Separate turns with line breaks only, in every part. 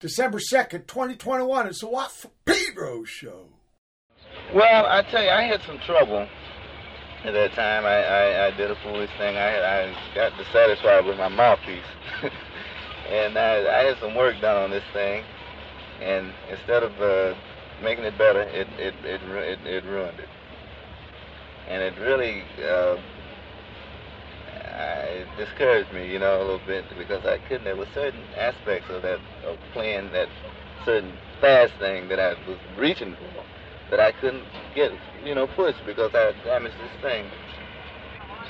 December 2nd, 2021. It's the Watt from Pedro show.
Well, I tell you, I had some trouble at that time. I, I, I did a foolish thing. I, I got dissatisfied with my mouthpiece. and I, I had some work done on this thing. And instead of uh, making it better, it, it, it, it, it ruined it. And it really uh, it discouraged me, you know, a little bit because I couldn't. There were certain aspects of that of playing that certain fast thing that I was reaching for that I couldn't get, you know, pushed because I damaged this thing.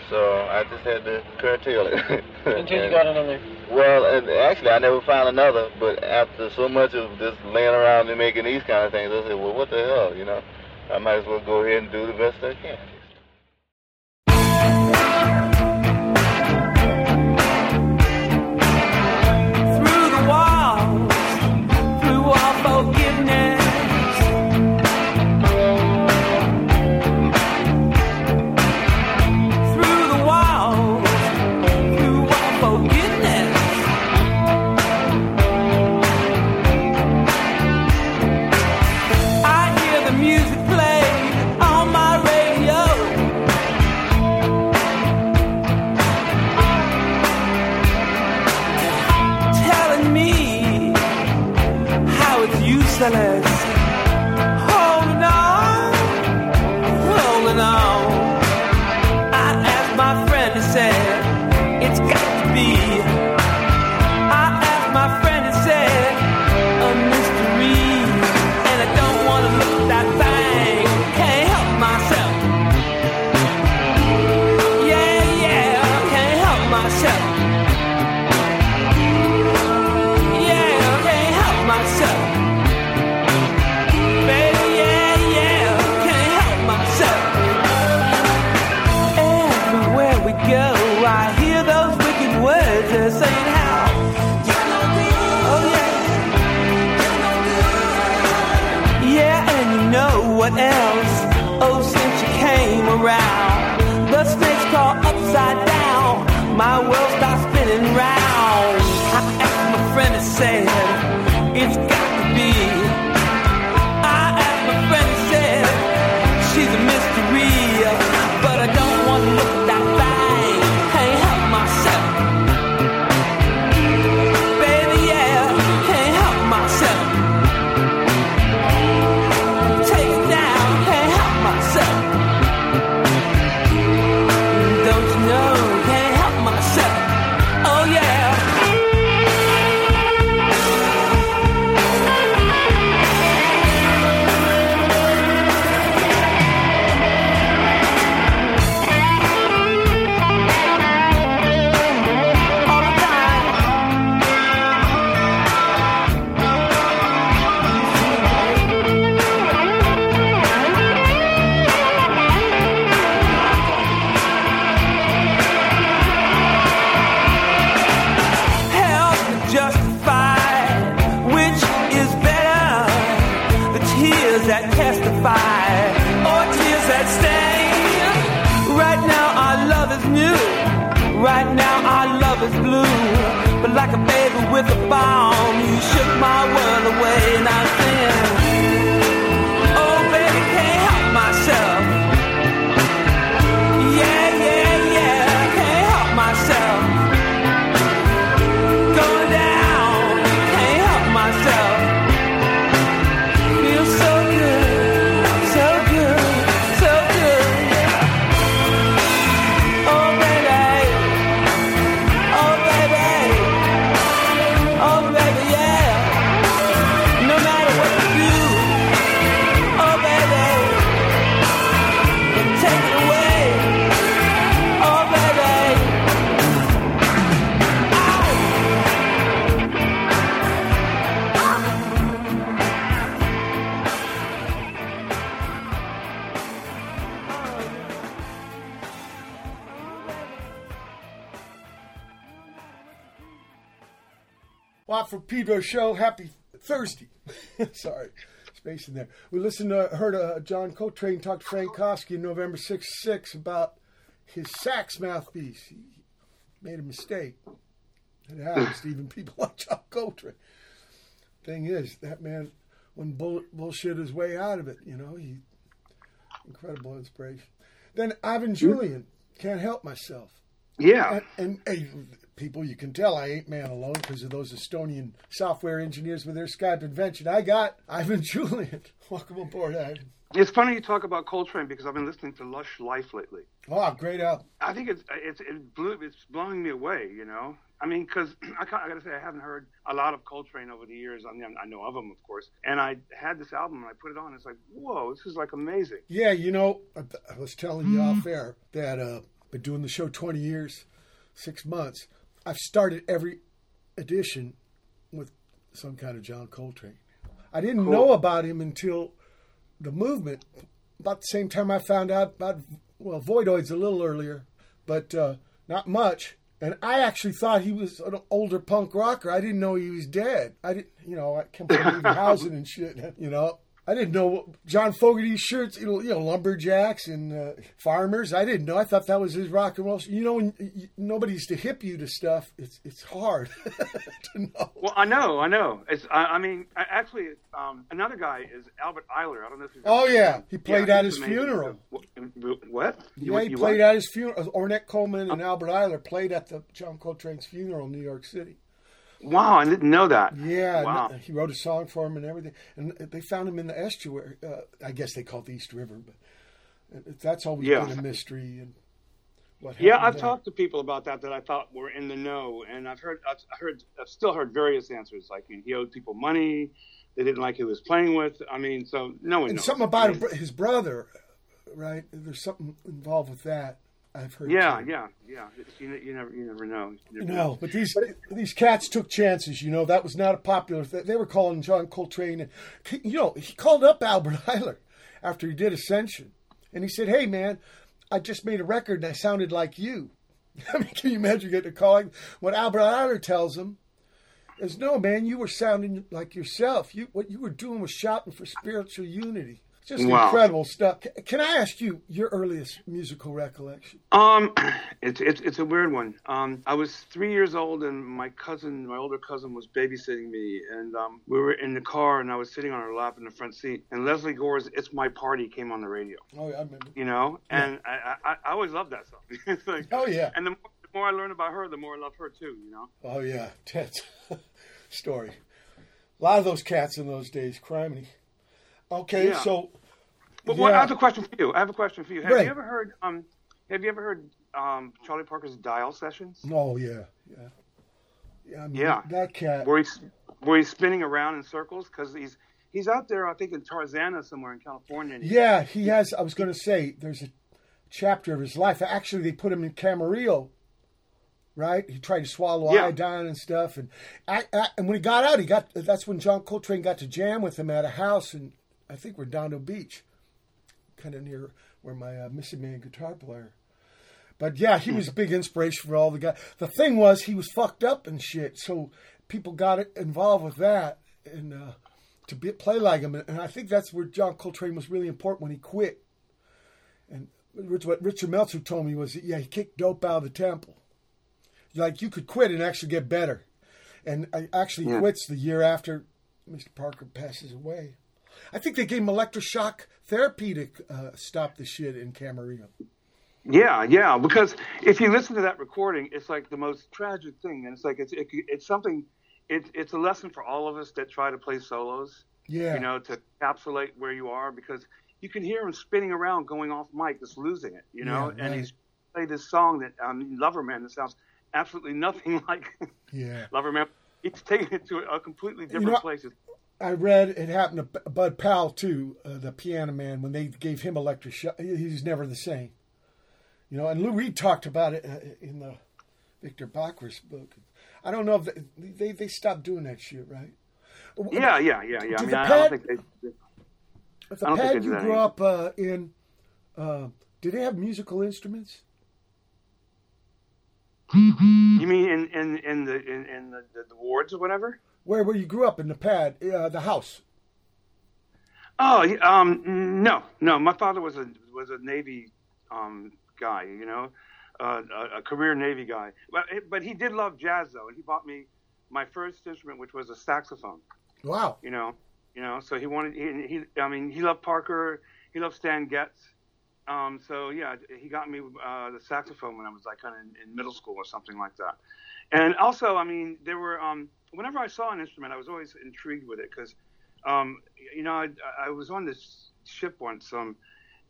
So I just had to curtail it.
Until you got another.
Well, and actually, I never found another. But after so much of just laying around and making these kind of things, I said, well, what the hell, you know? I might as well go ahead and do the best I can.
Show. Happy Thursday. Sorry, space in there. We listened to, heard uh, John Coltrane talk to Frank Kofsky in November 6 6 about his sax mouthpiece. He made a mistake. It happens to even people like John Coltrane. thing is, that man, when bull, bullshit his way out of it, you know, he incredible inspiration. Then Ivan Julian, can't help myself.
Yeah.
And, and hey, people, you can tell I ain't man alone because of those Estonian software engineers with their Skype invention. I got Ivan Julian. Welcome aboard, Ivan.
It's funny you talk about Coltrane because I've been listening to Lush Life lately.
Oh, great album.
I think it's it's it blew, it's blowing me away. You know, I mean, because I, I got to say I haven't heard a lot of Coltrane over the years. I mean, I know of him, of course. And I had this album and I put it on. It's like, whoa, this is like amazing.
Yeah, you know, I was telling you off air that uh, been doing the show 20 years, six months. I've started every edition with some kind of John Coltrane. I didn't
Cool.
know about him until the movement. About the same time I found out about well, Voidoids a little earlier, but uh, not much. And I actually thought he was an older punk rocker. I didn't know he was dead. I didn't, you know, I come from housing and shit. You know, I didn't know what John Fogerty's shirts, you know, you know lumberjacks and uh, farmers. I didn't know. I thought that was his rock and roll. You know, when y- nobody's to hip you to stuff, it's it's hard to know.
Well, I know, I know. It's I, I mean, I, actually, um, another guy is Albert Ayler. I don't know if you've
Oh, yeah.
him.
He played
Yeah,
at his
amazing.
funeral.
What? You-
Yeah, he
you
played
what?
at his funeral. Ornette Coleman and Albert Ayler played at the John Coltrane's funeral in New York City.
Wow, I didn't know that.
Yeah,
Wow.
he wrote a song for him and everything. And they found him in the estuary. Uh, I guess they call it the East River, but that's always
Yeah.
been a mystery. And what
Yeah, I've
there.
talked to people about that that I thought were in the know, and I've heard, I've heard, I've still heard various answers. Like he owed people money, they didn't like who he was playing with. I mean, so no one
And
knows.
something about his brother, right? There's something involved with that. I've heard.
Yeah,
too.
yeah, yeah. It's- You, you never, you never know. You never
No, but these these cats took chances. You know that was not a popular. They, they were calling John Coltrane. and You know he called up Albert Ayler after he did Ascension, and he said, "Hey man, I just made a record and I sounded like you." I mean, can you imagine getting a call? like? What Albert Ayler tells him is, "No man, you were sounding like yourself. You what you were doing was shouting for spiritual unity." Just
Wow.
incredible stuff. Can, I ask you your earliest musical recollection?
Um, it's it's it's a weird one. Um, I was three years old, and my cousin, my older cousin, was babysitting me, and um, we were in the car, and I was sitting on her lap in the front seat, and Lesley Gore's "It's My Party" came on the radio.
Oh, I remember.
You know, and I, I I always loved that song. it's like,
Oh yeah.
and the more, the more I learn about her, the more I love her too. You know.
Oh yeah, Ted's story. A lot of those cats in those days, criminy. Okay,
Yeah.
so
But what,
Yeah.
I have a question for you. I have a question for you. Have
Right.
you ever heard um Have you ever heard um Charlie Parker's Dial Sessions?
oh yeah, yeah, yeah. I mean,
Yeah.
that cat.
where he's where he's spinning around in circles because he's he's out there I think in Tarzana somewhere in California. and
Yeah, he has. I was going to say there's a chapter of his life. Actually, they put him in Camarillo. Right, he tried to swallow
Yeah.
iodine and stuff, and I, I, and when he got out, he got. That's when John Coltrane got to jam with him at a house in, I think, Redondo Beach, kind of near where my uh, missing man guitar player. But yeah, he was a big inspiration for all the guys. The thing was, he was fucked up and shit, so people got involved with that and uh, to be, play like him. And I think that's where John Coltrane was really important when he quit. And what Richard Meltzer told me was, that, yeah, he kicked dope out of the temple. Like you could quit and actually get better. And I actually
Yeah.
quits the year after Mr. Parker passes away. I think they gave him electroshock therapy to uh, stop the shit in Camarillo.
Yeah, yeah. Because if you listen to that recording, it's like the most tragic thing, and it's like it's it, it's something. It's it's a lesson for all of us that try to play solos.
Yeah.
You know, to encapsulate where you are because you can hear him spinning around, going off mic, just losing it. You know,
Yeah,
and
right.
he's played this song that um, Loverman that sounds absolutely nothing like
Yeah.
Loverman. He's taken it to a completely different
know-
place.
I read it happened to Bud Powell too, uh, the piano man, when they gave him electroshock. he- He's never the same. You know, and Lou Reed talked about it uh, in the Victor Bockris book. I don't know if they, they, they stopped doing that shit, right?
Yeah, yeah, yeah, yeah. I mean,
the
I,
pad-
don't think they.
The
I don't think
pad you grew up uh, in, uh, did they have musical instruments?
You mean in in in the in, in the, the wards or whatever?
Where where you grew up in the pad, uh, the house?
Oh, um, no, no. My father was a was a Navy um, guy, you know, uh, a, a career Navy guy. But but he did love jazz though, and he bought me my first instrument, which was a saxophone.
Wow.
You know, you know. So he wanted. He, he I mean, he loved Parker. He loved Stan Getz. Um, so yeah, he got me uh, the saxophone when I was like kind of in, in, middle school or something like that. And also, I mean, there were um, whenever I saw an instrument, I was always intrigued with it because, um, you know, I, I, was on this ship once um,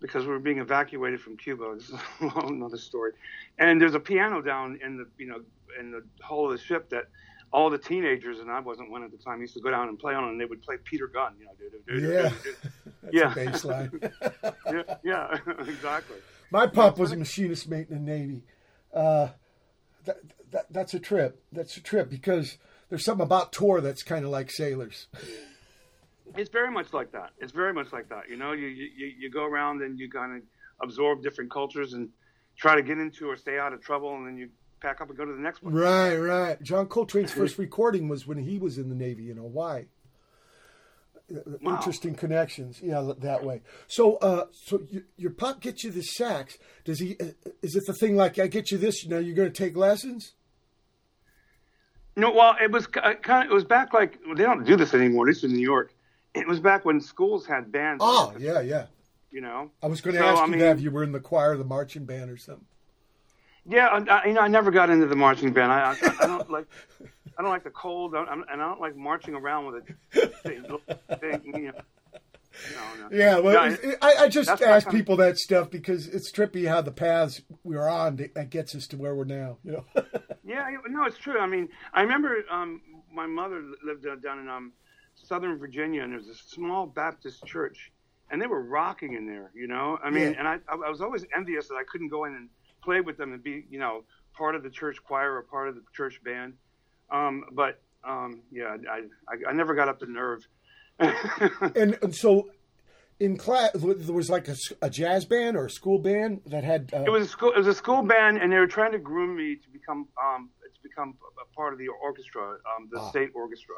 because we were being evacuated from Cuba. This is a whole another story. And there's a piano down in the you know in the hull of the ship that all the teenagers and I wasn't one at the time used to go down and play on, and they would play Peter Gunn. You know, do,
do, do, yeah, yeah, bass
yeah, yeah, exactly.
My pop was a machinist mate in the Navy. Uh, that, that, that's a trip. That's a trip because there's something about tour that's kind of like sailors.
It's very much like that. It's very much like that. You know, you you, you go around and you kind of absorb different cultures and try to get into or stay out of trouble, and then you pack up and go to the next one.
Right, right. John Coltrane's first recording was when he was in the Navy in Hawaii. Wow. Interesting connections, yeah, that way. So, uh, so you, your pop gets you the sax. Does he? Uh, is it the thing like I get you this? Now you're going to take lessons?
No, well, it was kind of. It was back like well, they don't do this anymore. At least in New York, it was back when schools had bands.
Oh, yeah, yeah.
You know,
I was going to so, ask you I mean, that if you were in the choir, the marching band, or something.
Yeah, I, you know, I never got into the marching band. I, I, I don't like, I don't like the cold, and I don't like marching around with a thing, you know.
No, no. Yeah, well, no, I, I just ask people that stuff because it's trippy how the paths we are on that gets us to where we're now. You know.
yeah, no, it's true. I mean, I remember um, my mother lived down in um, Southern Virginia, and there's a small Baptist church, and they were rocking in there. You know, I mean, yeah. and I, I was always envious that I couldn't go in and play with them and be, you know, part of the church choir or part of the church band. Um, but um, yeah, I, I, I, never got up the nerve.
and, and, so in class, there was like a, a, jazz band or a school band that had. Uh...
It was a school. It was a school band, and they were trying to groom me to become um, to become a part of the orchestra, um, the ah. state orchestra.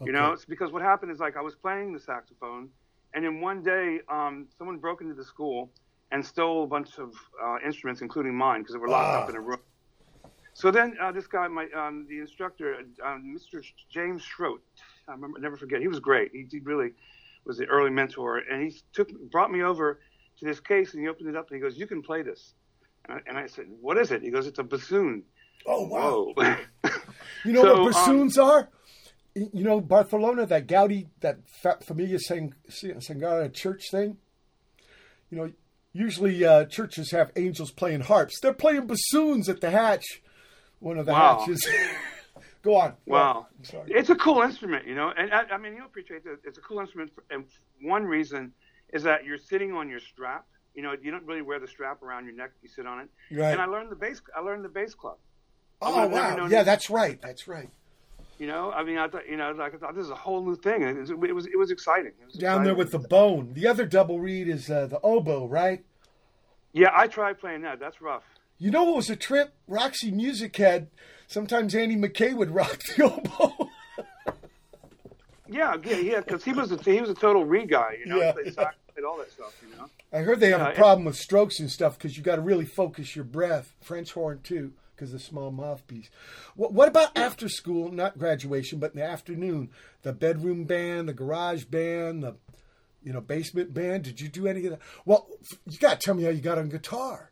Okay. You know, it's because what happened is like I was playing the saxophone, and then one day um, someone broke into the school and stole a bunch of uh, instruments, including mine, because they were locked up in a room. So then uh, this guy, my um, the instructor, uh, Mr. James Schroet, I remember, never forget. He was great. He, he really was the early mentor, and he took brought me over to this case, and he opened it up, and he goes, "You can play this." And I, and I said, "What is it?" He goes, "It's a bassoon."
Oh wow! you know so, what um, bassoons um, are? You know Barcelona, that Gaudi, that Familia Sagrada church thing. You know, usually uh, churches have angels playing harps. They're playing bassoons at the hatch, one of the wow. hatches. Go on.
Wow. It's a cool instrument, you know, and I, I mean, you appreciate that. It's a cool instrument, for, and one reason is that you're sitting on your strap. You know, you don't really wear the strap around your neck; you sit on it. Right. And I learned the bass. I learned the bass club.
Oh wow! Yeah, that's right. That's right.
You know, I mean, I thought, you know, like I thought this is a whole new thing. It was, it was, it was exciting. It was
Down
exciting.
there with the bone. The other double reed is uh, the oboe, right?
Yeah, I tried playing that. That's rough.
You know what was a trip? Roxy Music had sometimes Andy Mackay would rock the oboe.
yeah, yeah, yeah, because he was a he was a total re guy, you know. Yeah. They played all that stuff, you know.
I heard they have yeah, a problem with strokes and stuff because you got to really focus your breath. French horn too because the small mouthpiece. What, what about after school, not graduation, but in the afternoon? The bedroom band, the garage band, the you know basement band. Did you do any of that? Well, you got to tell me how you got on guitar.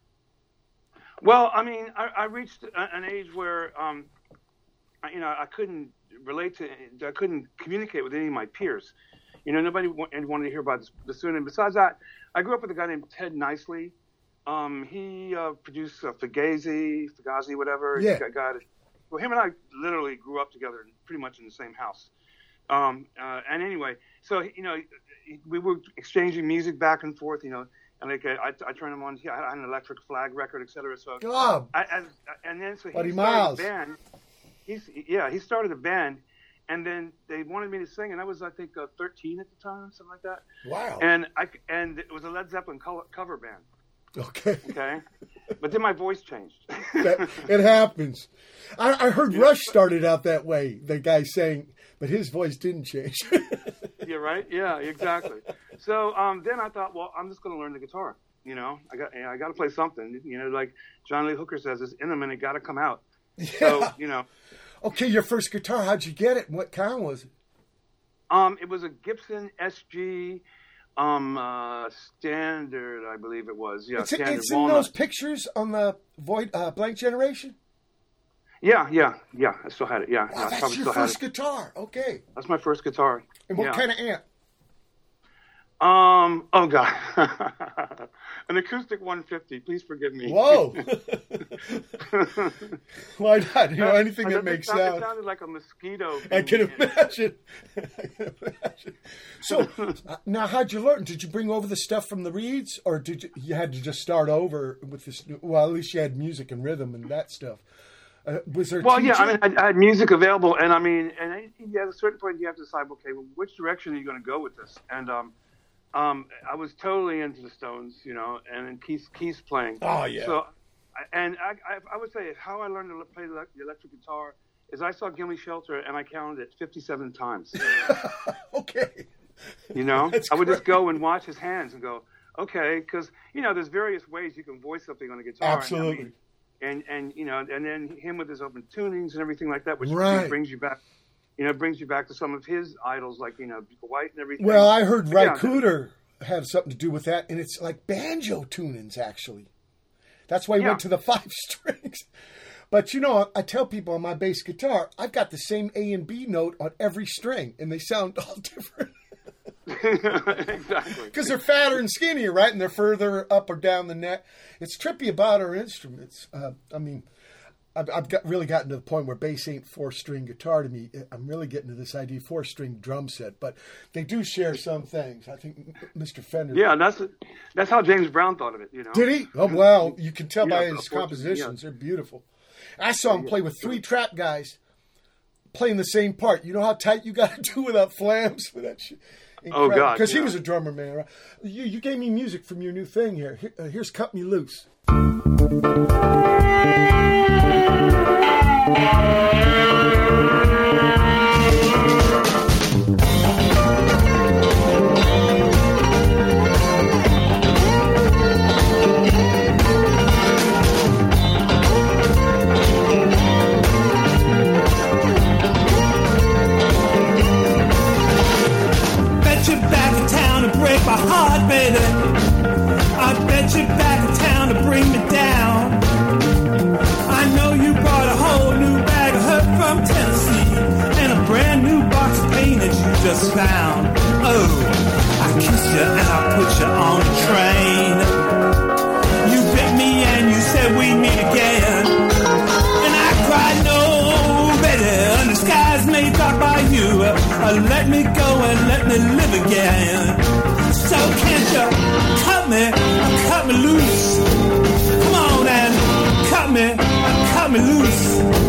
Well, I mean, I, I reached an age where, um, you know, I couldn't relate to, I couldn't communicate with any of my peers. You know, nobody wanted to hear about the student. And besides that, I grew up with a guy named Ted Niceley, um, he uh, produced uh, Fugazi, Fugazi, whatever.
Yeah.
Got, got, well, him and I literally grew up together, pretty much in the same house. Um, uh, and anyway, so you know, we were exchanging music back and forth. You know, and like I, I turned him on. I had an Electric Flag record, etc. So,
oh.
I, I, and then so he
Buddy
started
Miles.
a band. He's yeah, he started a band, and then they wanted me to sing, and I was I think uh, 13 at the time, something like that.
Wow.
And I and it was a Led Zeppelin cover band.
Okay.
Okay. But then my voice changed.
that, it happens. I, I heard yeah. Rush started out that way. The guy saying, but his voice didn't change.
yeah. Right. Yeah. Exactly. So um, then I thought, well, I'm just going to learn the guitar. You know, I got I got to play something. You know, like John Lee Hooker says, it's in a minute, got to come out. Yeah. So you know.
Okay, your first guitar. How'd you get it? What kind was it?
Um, it was a Gibson SG um, uh, standard, I believe it was. Yeah,
It's,
standard
it's in those pictures on the Void uh, Blank Generation.
Yeah, yeah, yeah. I still had it. Yeah, yeah
Wow,
I
that's your first
it.
guitar. Okay.
That's my first guitar.
And what
yeah.
kind of amp?
Um. Oh God. An acoustic 150. Please forgive me.
Whoa. Why not? You know, anything that makes sound.
It sounded like a mosquito.
I can
in
imagine. I can imagine. So uh, now, how'd you learn? Did you bring over the stuff from the reeds, or did you, you had to just start over with this? Well, at least you had music and rhythm and that stuff. Uh, was there?
Well, yeah, I mean, I, I had music available, and I mean, and I, yeah, at a certain point, you have to decide, okay, well, which direction are you going to go with this? And um, um, I was totally into the Stones, you know, and then Keith Keith's playing.
Oh, yeah.
So, I- and I, I, I would say how I learned to play the electric guitar is I saw Gimme Shelter, and I counted it 57 times.
okay.
You know,
That's
I would just go and watch his hands and go, okay, because you know, there's various ways you can voice something on a guitar. and, I mean,
Absolutely.
and and you know, and then him with his open tunings and everything like that, which
Right.
brings you back, you know, brings you back to some of his idols like you know, White and everything.
Well, I heard
Yeah.
Ry Cooder had something to do with that, and it's like banjo tunings, actually. That's why he
Yeah.
went to the five strings. But you know, I tell people on my bass guitar, I've got the same A and B note on every string, and they sound all different
exactly.
because they're fatter and skinnier, right? And they're further up or down the neck. It's trippy about our instruments. Uh, I mean, I've, I've got really gotten to the point where bass ain't four string guitar to me. I'm really getting to this idea four string drum set, but they do share some things. I think Mr. Fender.
Yeah, that's that's how James Brown thought of it. You know.
Did he? Oh well, you can tell by his compositions; they're beautiful. I saw him play with three trap guys playing the same part. You know how tight you got to do without flams for that shit.
Oh, God,
Because he was a drummer, man. right? You you gave me music from your new thing here. Here- uh, here's "Cut Me Loose."
Música found. Oh, I kissed you and I put you on the train. You bit me and you said we meet again. And I cried, no, baby, and the skies made dark by you. Uh, let me go and let me live again. So can't you cut me, cut me loose? Come on and cut me, cut me loose.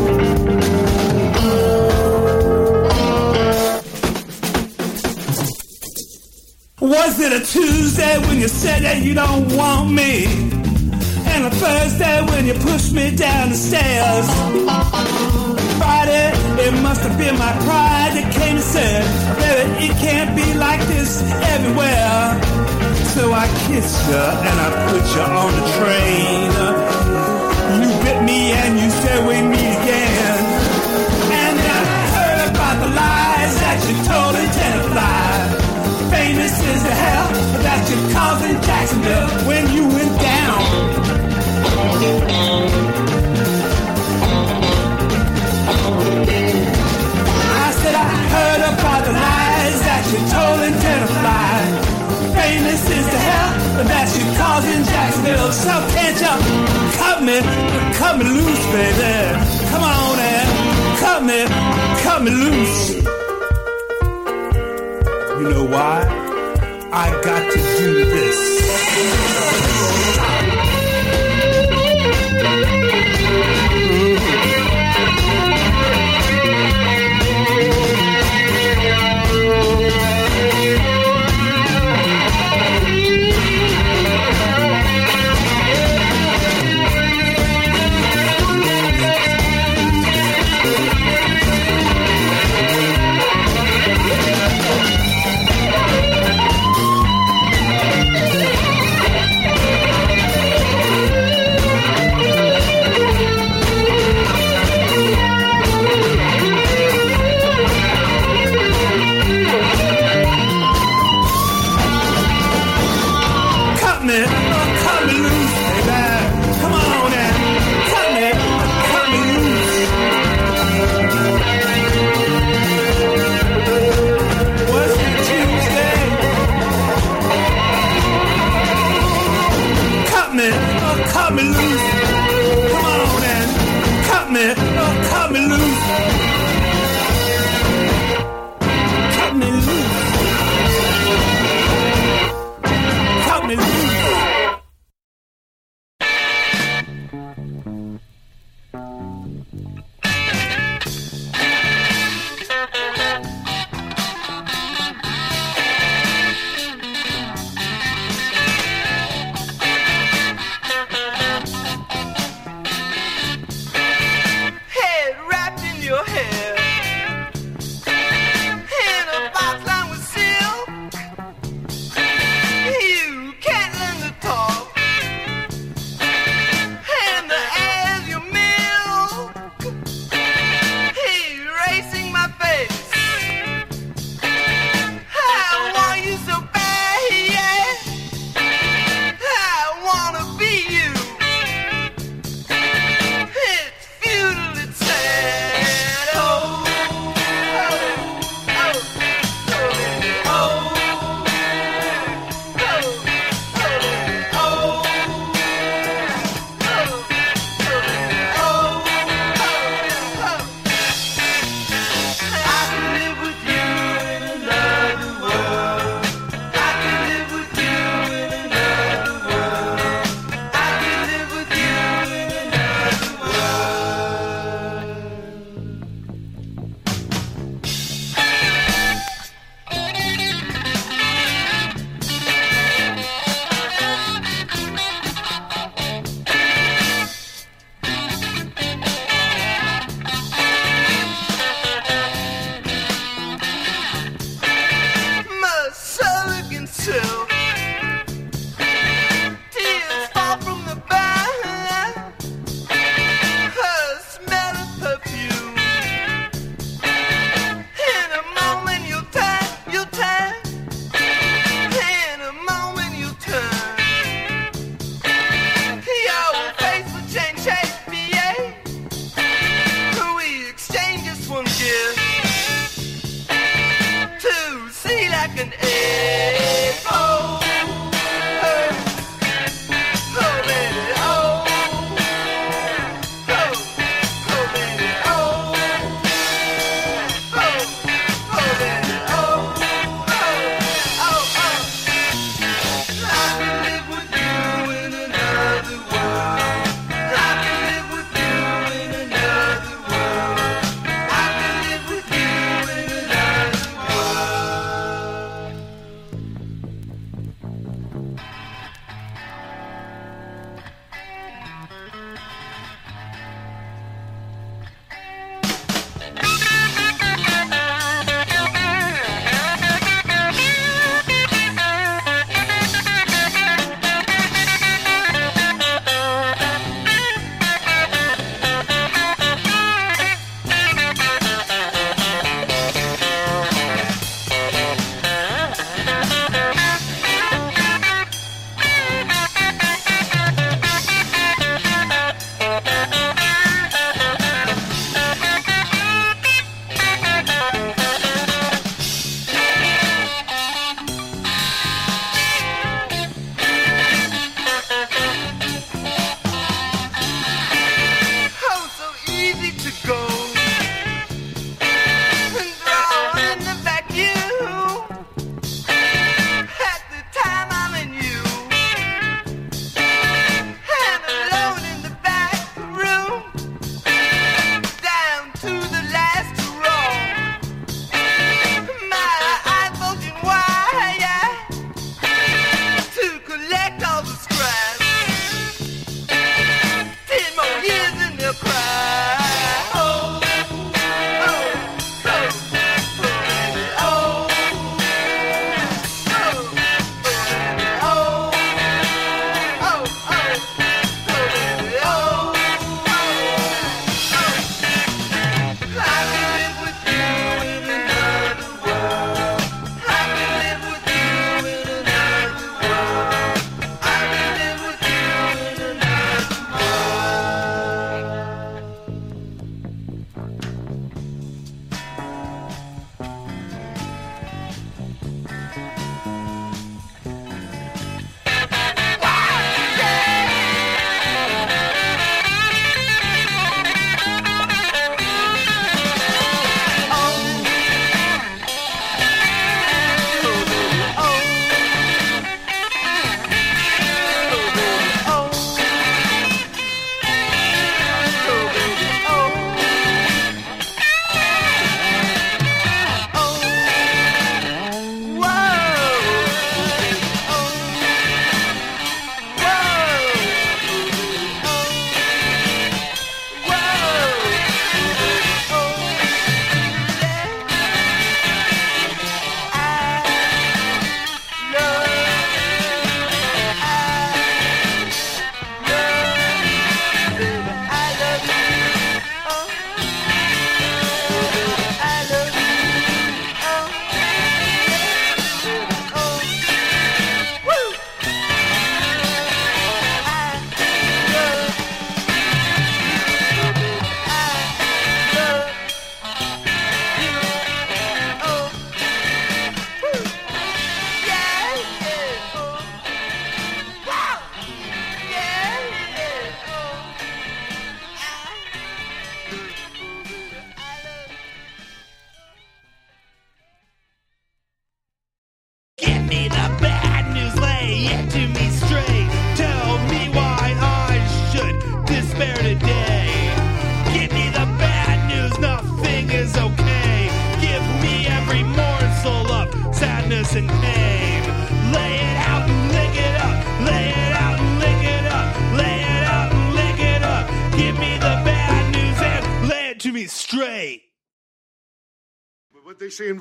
Was it a Tuesday when you said that you don't want me? And a Thursday when you pushed me down the stairs. Friday, it must have been my pride that came and said, Baby, it can't be like this everywhere. So I kissed you and I put you on the train. You bit me and you said we that in Jacksonville when you went down. I said I heard about the lies that you told in Tenafly. Famous is the hell that you caused in Jacksonville. So can't you cut me, cut me loose, baby? Come on and cut me, cut me loose. You know why? I got to do this.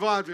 What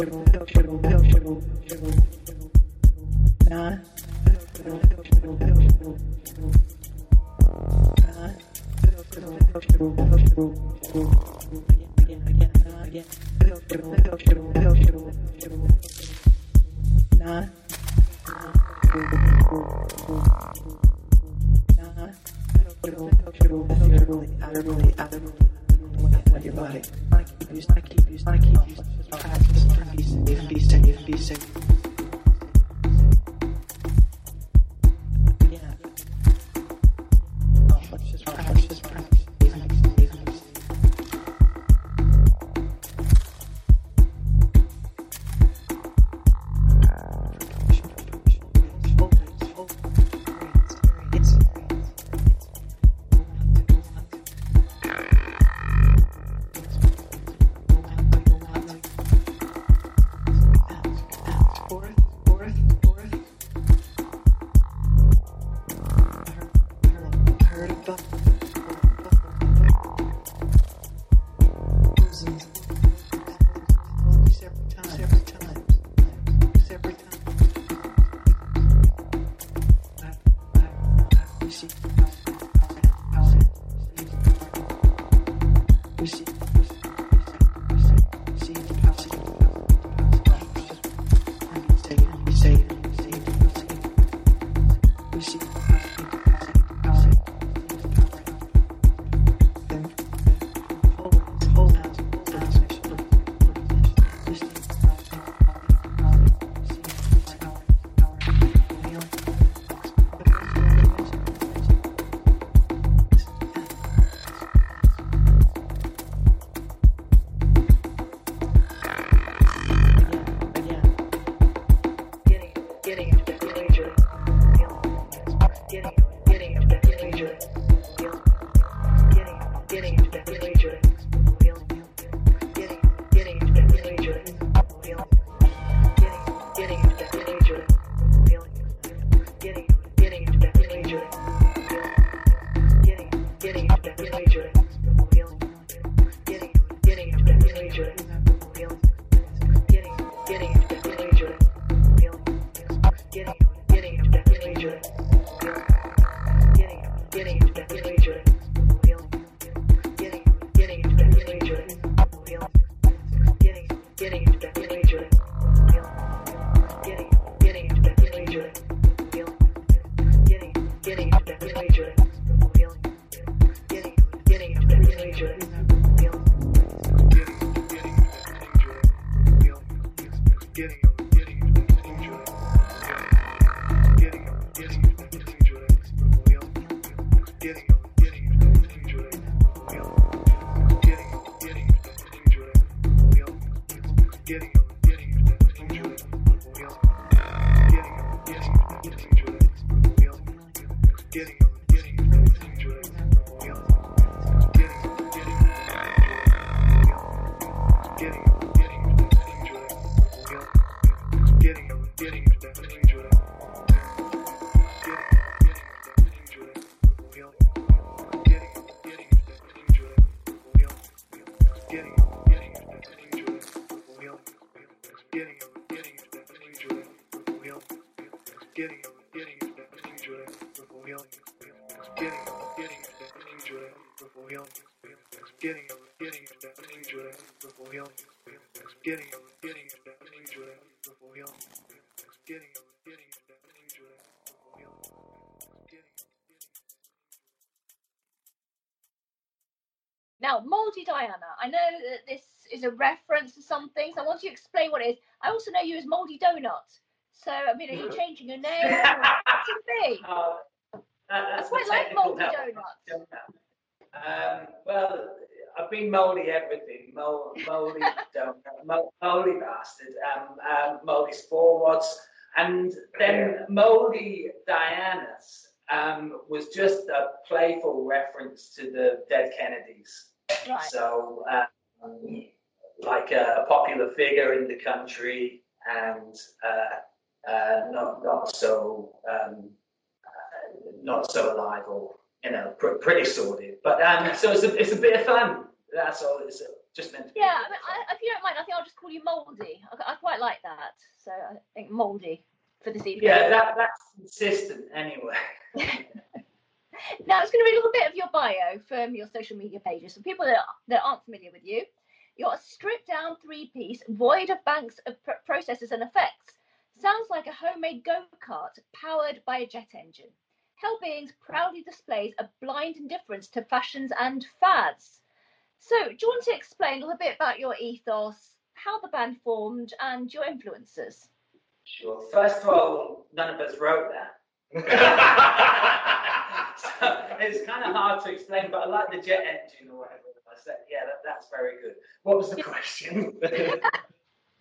Out.
Now, Moldy Diana, I know that this is a reference to some things. I want you to explain what it is. I also know you as Moldy Donut. So, I mean, are you changing your name? What's it be?
Uh, that-
I
that's
quite like moldy donuts.
Um, well, I've been moldy everything. Donut, moldy bastard, um, um, moldy spore rods, and then moldy Diana's um, was just a playful reference to the dead Kennedys.
Right.
So, um, like a, a popular figure in the country, and uh, uh, not not so um, uh, not so alive or you know pr- pretty sordid. But um, so it's a it's a bit of fun. That's all. It's just meant to be.
Yeah, I mean, I, if you don't mind, I think I'll just call you Moldy. I, I quite like that. So, I think Moldy for this evening.
Yeah, that that's consistent anyway.
Now, I was going to read a little bit of your bio from your social media pages. For people that, that aren't familiar with you, you're a stripped down three piece, void of banks of pr- processors and effects. Sounds like a homemade go kart powered by a jet engine. Hell Beings proudly displays a blind indifference to fashions and fads. So, do you want to explain a little bit about your ethos, how the band formed, and your influences?
Sure. First of all, none of us wrote that. so it's kind of hard to explain, but I like the jet engine or whatever. I said, yeah, that, that's very good. What was the question?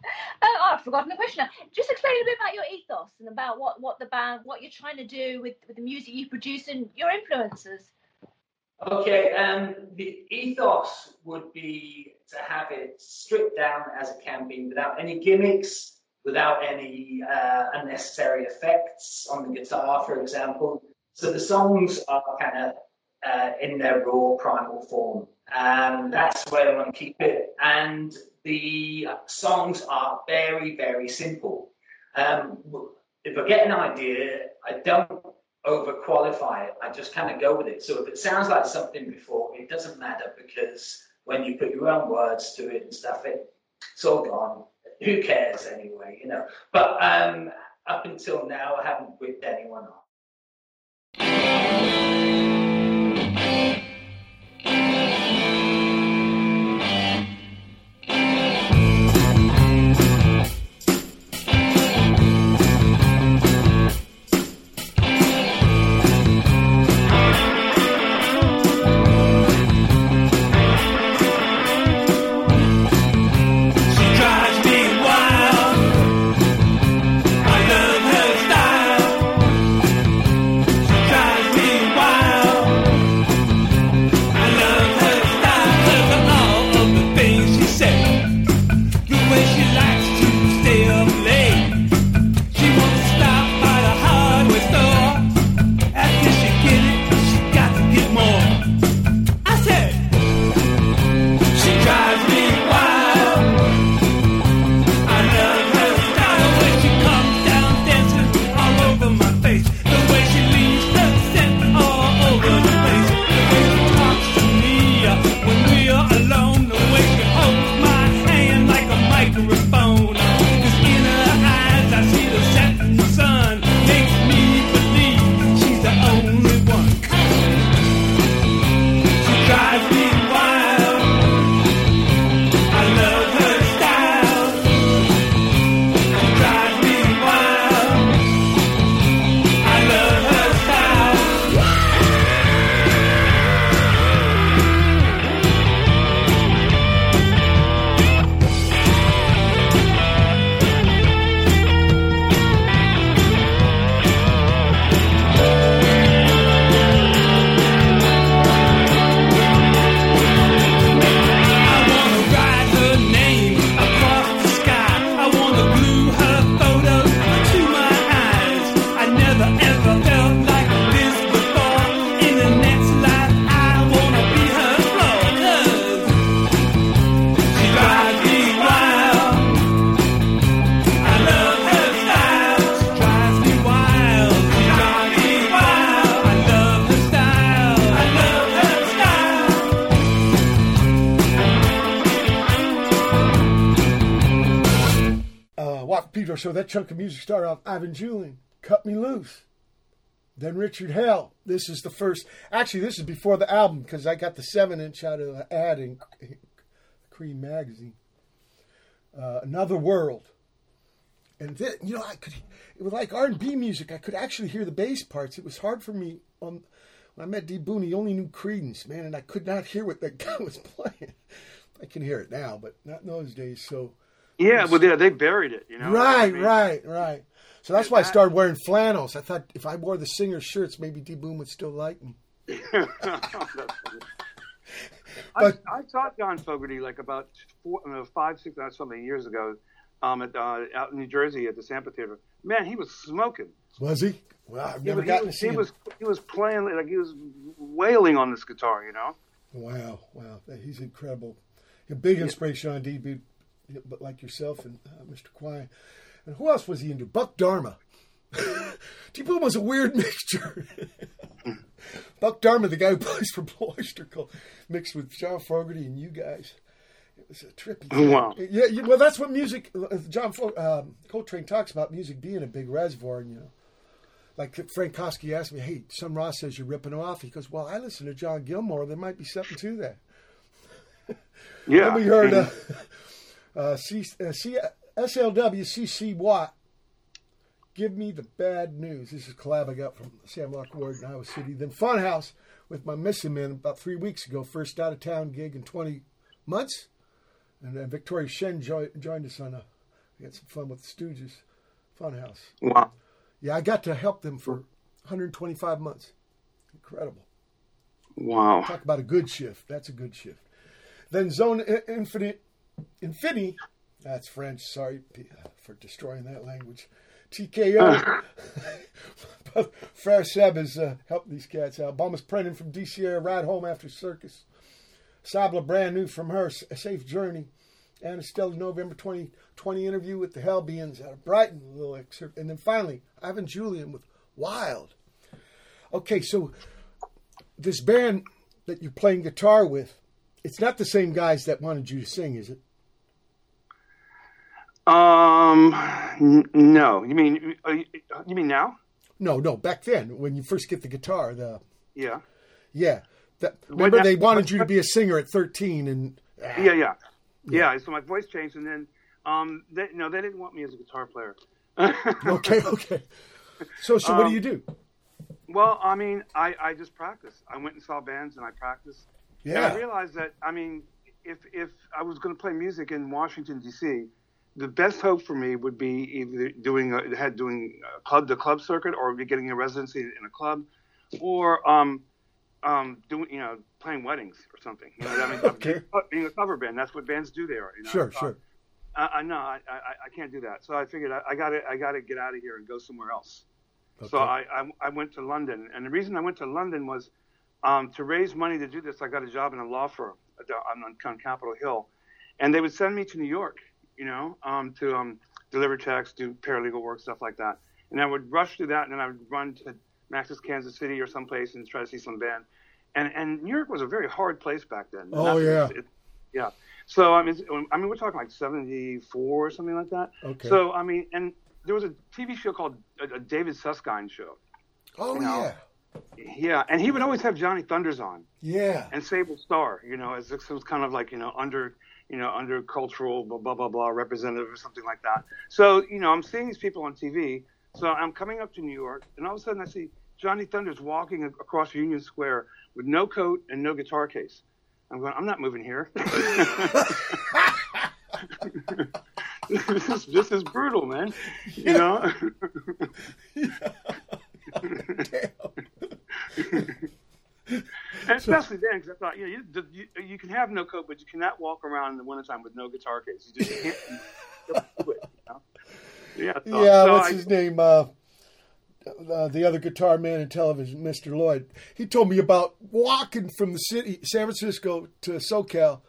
Oh, I've forgotten the question. Just explain a bit about your ethos and about what, what the band, what you're trying to do with, with the music you produce and your influences.
Okay, um, the ethos would be to have it stripped down as it can be without any gimmicks, without any uh, unnecessary effects on the guitar, for example. So the songs are kind of uh, in their raw primal form. Um, that's where I want to keep it. And the songs are very, very simple. Um, if I get an idea, I don't overqualify it. I just kind of go with it. So if it sounds like something before, it doesn't matter because when you put your own words to it and stuff, it, it's all gone. Who cares anyway, you know? But um, up until now, I haven't whipped anyone off.
Show. That chunk of music started off Ivan Julian, Cut Me Loose. Then Richard Hell. This is the first. Actually, this is before the album because I got the seven inch out of an ad in Creem magazine. Uh, Another World. And then, you know, I could. It was like R and B music. I could actually hear the bass parts. It was hard for me. On when I met D. Boon, he only knew Creedence, man, and I could not hear what that guy was playing. I can hear it now, but not in those days. So
Yeah, well, yeah, they buried it. You know.
right,
I mean,
right, right. So that's why I started wearing flannels. I thought if I wore the singer's shirts, maybe D. Boon would still like me.
Funny. I,
But-
I taught John Fogerty like about four, no, five, six, uh, something years ago, um, at uh, out in New Jersey at the Sampa Theater. Man, he was smoking.
Was he? Well, I've never
but
gotten
he,
to
was,
see
he
him.
was he was playing like he was wailing on this guitar. You know.
Wow, wow, he's incredible. A big inspiration on D but like yourself and uh, Mr. Quine. And who else was he into? Buck Dharma. D. Boon was a weird mixture. Buck Dharma, the guy who plays for Blue Oyster Cult, mixed with John Fogerty and you guys. It was a trippy. thing.
Wow.
Yeah, yeah, well, that's what music. uh, John um, Coltrane talks about music being a big reservoir, and you know, like Frank Kofsky asked me, "Hey, some Ross says you're ripping off." He goes, "Well, I listen to John Gilmore. There might be something to that."
Yeah.
Then we heard uh, uh, C, uh, C, SLW CC Watt. Give me the bad news. This is a collab I got from Sam Lock Ward in Iowa City. Then Funhouse with my Missingmen about three weeks ago. First out of town gig in 20 months. And then Victoria Shen jo- joined us on a. We had some fun with the Stooges. Funhouse.
wow.
Yeah, I got to help them for 125 months. Incredible.
Wow.
Talk about a good shift. That's a good shift. Then Zone Infinite, Infini, that's French. Sorry for destroying that language. TKO. but Frere Seb has uh, helped these cats out. Bomis Prendin from DC area, ride home after circus. Sabla, brand new from her, a safe journey. Anne Estella, November 2020 interview with the Hell Beings out of Brighton, a little excerpt. And then finally, Ivan Julian with Wild. Okay, so this band that you're playing guitar with, it's not the same guys that wanted you to sing, is it?
Um, n- no. You mean uh, you mean now?
No, no, back then when you first get the guitar, the
Yeah.
yeah. That, remember
that-
they wanted you to be a singer at 13 and
Yeah, yeah, yeah. So my voice changed, and then um, they, no, they didn't want me as a guitar player.
okay, okay. So so what do
Um,
you do?
Well, I mean, I, I just practiced. I went and saw bands and I practiced. And I realized that, I mean, if, if I was going to play music in Washington, D.C., the best hope for me would be either doing a, had doing a club the club circuit or be getting a residency in a club or um, um, doing, you know, playing weddings or something. You know, what I mean,
Okay.
being a cover band, that's what bands do there. You know?
Sure,
Uh,
sure.
I, I no, I, I, I can't do that. So I figured I, I got to I got to get out of here and go somewhere else. So
Okay.
I, I I went to London, and the reason I went to London was um, to raise money to do this. I got a job in a law firm on, on, on Capitol Hill, and they would send me to New York, you know, um, to um, deliver checks, do paralegal work, stuff like that. And I would rush through that, and then I would run to Max's Kansas City or someplace and try to see some band. And and New York was a very hard place back then.
Oh, yeah.
it- yeah. So I mean, I mean, we're talking like '74 or something like that.
Okay.
So I mean, and there was a TV show called a, a David Susskind show.
oh
you know,
yeah.
Yeah, and he would always have Johnny Thunders on
Yeah.
and Sable Starr. You know, as this was kind of like you know under you know under cultural blah blah blah blah representative or something like that. So you know, I'm seeing these people on TV. So I'm coming up to New York, and all of a sudden I see Johnny Thunders walking across Union Square with no coat and no guitar case. I'm going. I'm not moving here. this is this is brutal, man. You know. And especially then, because I thought, you know, you, you, you can have no coat, but you cannot walk around in the wintertime with no guitar case. You just can't do it. You know? Yeah. So,
yeah,
so
what's
I-
his name? Uh, uh, the other guitar man in television, Mr. Lloyd. He told me about walking from the city, San Francisco, to SoCal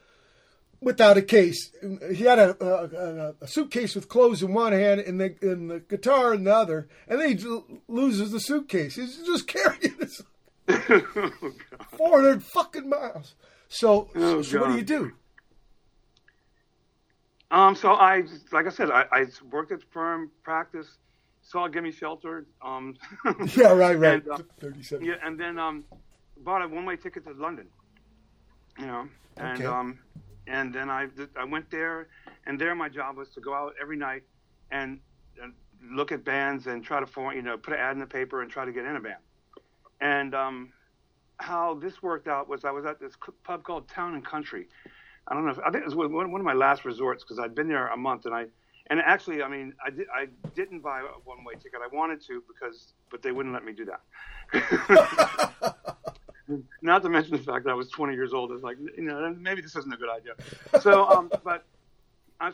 without a case. He had a, a, a suitcase with clothes in one hand and the, and the guitar in the other, and then he j- loses the suitcase. He's just carrying this
Oh,
400 fucking miles. So,
Oh,
so what do you do?
Um, so I, like I said, I, I worked at the firm, practiced, saw Give Me Shelter. Um,
Yeah, right, right.
And, uh,
37.
yeah, and then um, bought a one-way ticket to London. You know, and
Okay.
um, and then I I went there, and there my job was to go out every night and, and look at bands and try to form, you know, put an ad in the paper and try to get in a band. And um, how this worked out was I was at this pub called Town and Country. I don't know if I think it was one one of my last resorts because I'd been there a month and I and actually I mean I did I didn't buy a one way ticket. I wanted to because but they wouldn't let me do that. Not to mention the fact that I was 20 years old. It's like you know maybe this isn't a good idea. So um but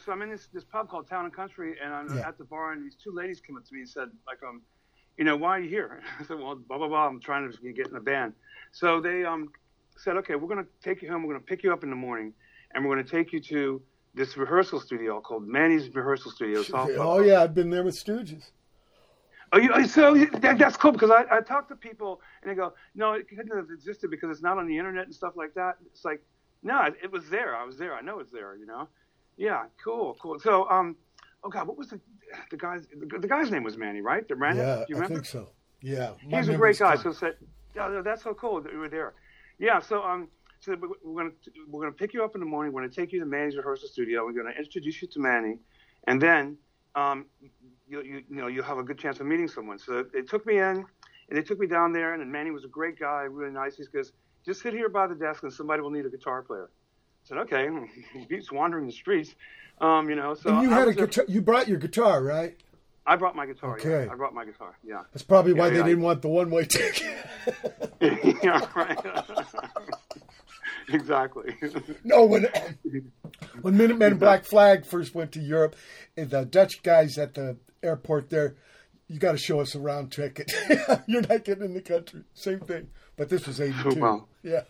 so I'm in this this pub called Town and Country and I'm
Yeah.
at the bar and these two ladies came up to me and said like um you know why are you here? I said well blah blah blah I'm trying to get in the band. So they um said okay we're gonna take you home we're gonna pick you up in the morning and we're going to take you to this rehearsal studio called Manny's Rehearsal Studio.
Oh yeah, I've been there with Stooges.
Oh, you, so that, that's cool because I, I talk to people and they go, no, it couldn't have existed because it's not on the internet and stuff like that. It's like, no, it, it was there. I was there. I know it's there. You know? Yeah, cool, cool. So, um, oh God, what was the the guy's the, the guy's name was Manny, right? The Manny,
Yeah,
do you
I think so. Yeah,
He's a great guy.
good.
So said, yeah, that's so cool that you were there. Yeah. So um, so we- we're gonna we're gonna pick you up in the morning. We're gonna take you to Manny's rehearsal studio. We're gonna introduce you to Manny, and then um, you you you know you'll have a good chance of meeting someone. So they took me in, and they took me down there, and Manny was a great guy, really nice. He goes, just sit here by the desk, and somebody will need a guitar player. I said, okay. he He's wandering the streets, um, you know. So
and you
I
had a guitar. You brought your guitar, right?
I brought my guitar.
Okay.
Yeah. I brought my guitar. Yeah.
That's probably why
Yeah,
they didn't want the one-way ticket.
yeah, right. exactly.
no, when when Minutemen and Black Flag first went to Europe, the Dutch guys at the airport there, you got to show us a round ticket. You're not getting in the country. Same thing. But this was '82.
wow.
Yeah.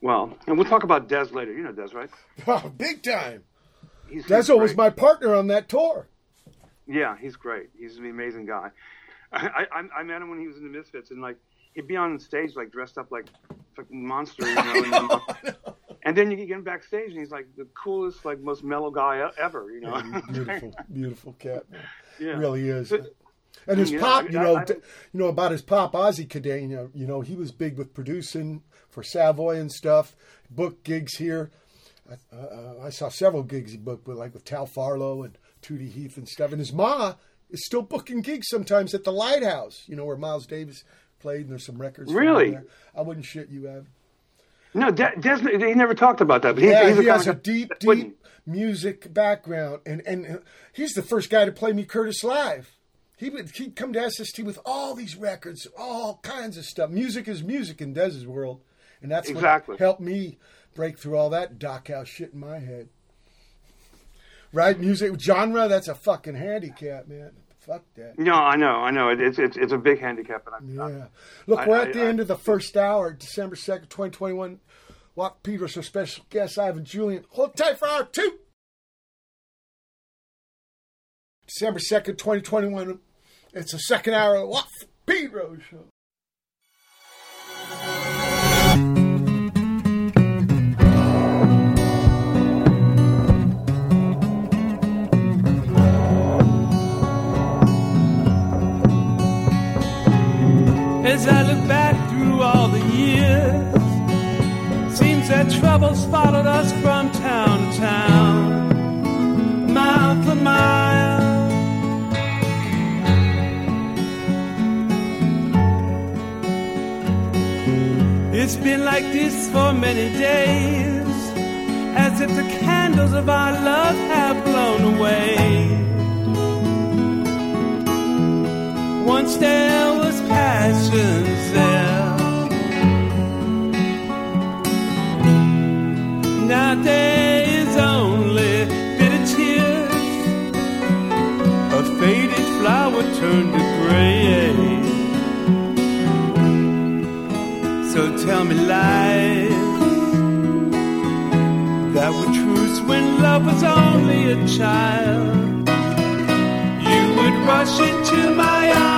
Well, and we'll talk about Dez later. You know Dez, right?
Wow, oh, big time.
He's, he's
was my partner on that tour.
Yeah, he's great. He's an amazing guy. I, I I met him when he was in the Misfits, and like he'd be on stage like dressed up like fucking monster, you know. and, and then you get him backstage, and he's like the coolest, like most mellow guy ever, you know.
Beautiful, beautiful cat. Man.
yeah.
really is. And his
Yeah,
pop,
I-
you know,
I-
d- you know about his pop, Ozzie Cadena. You know, he was big with producing for Savoy and stuff. book gigs here. I, uh, I saw several gigs he booked with, like with Tal Farlow and Tootie Heath and stuff. And his ma is still booking gigs sometimes at the Lighthouse. You know where Miles Davis played, and there's some records.
Really?
there. I wouldn't shit you, Evan.
No, Dez, Dez, he never talked about that, but he's,
Yeah, he has a deep,
that wouldn't-
deep music background, and and uh, he's the first guy to play me Curtis live. He would he'd come to SST with all these records, all kinds of stuff. Music is music in Dez's world, and that's
Exactly.
what helped me break through all that dock house shit in my head. Right, music genre that's a fucking handicap, man. Fuck that.
No, I know, I know. It, it's it's it's a big handicap, and I,
Yeah. Look, we're
I-
at the
I-
end of the first hour, December 2nd, 2021. Watt from Pedro, our special guest, Ivan Julian. Hold tight for hour two. December 2nd, 2021. It's the second hour of the Walk Peters show.
As I look back through all the years, seems that troubles followed us from town to town, mile for mile. It's been like this for many days, as if the candles of our love have blown away. Once there was passions there. Now there is only bitter tears. A faded flower turned to gray. So tell me lies that were truths when love was only a child. You would rush into my arms,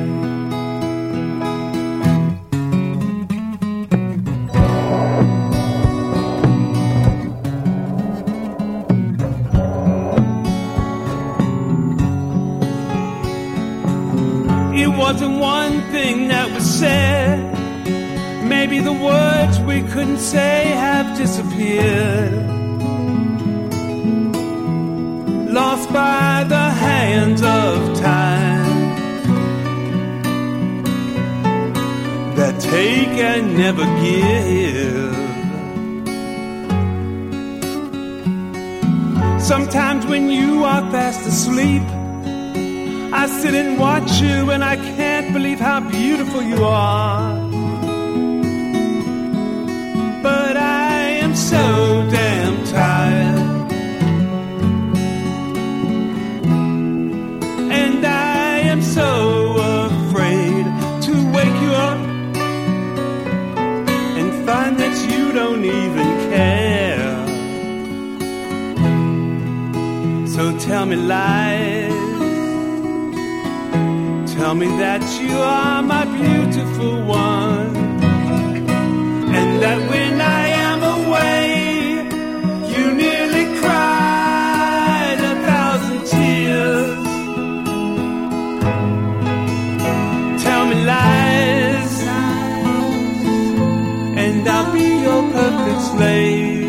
wasn't one thing that was said. Maybe the words we couldn't say have disappeared. Lost by the hands of time that take and never give. Sometimes when you are fast asleep, I sit and watch you and I can't believe how beautiful you are. But I am so damn tired. And I am so afraid to wake you up and find that you don't even care. So tell me lies. Tell me that you are my beautiful one. And that when I am away, you nearly cried a thousand tears. Tell me lies, and I'll be your perfect slave.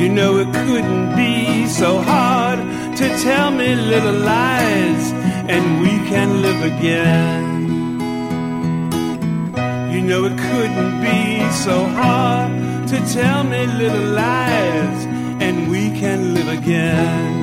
You know it couldn't be so hard to tell me little lies, and we can live again. You know it couldn't be so hard to tell me little lies, and we can live again.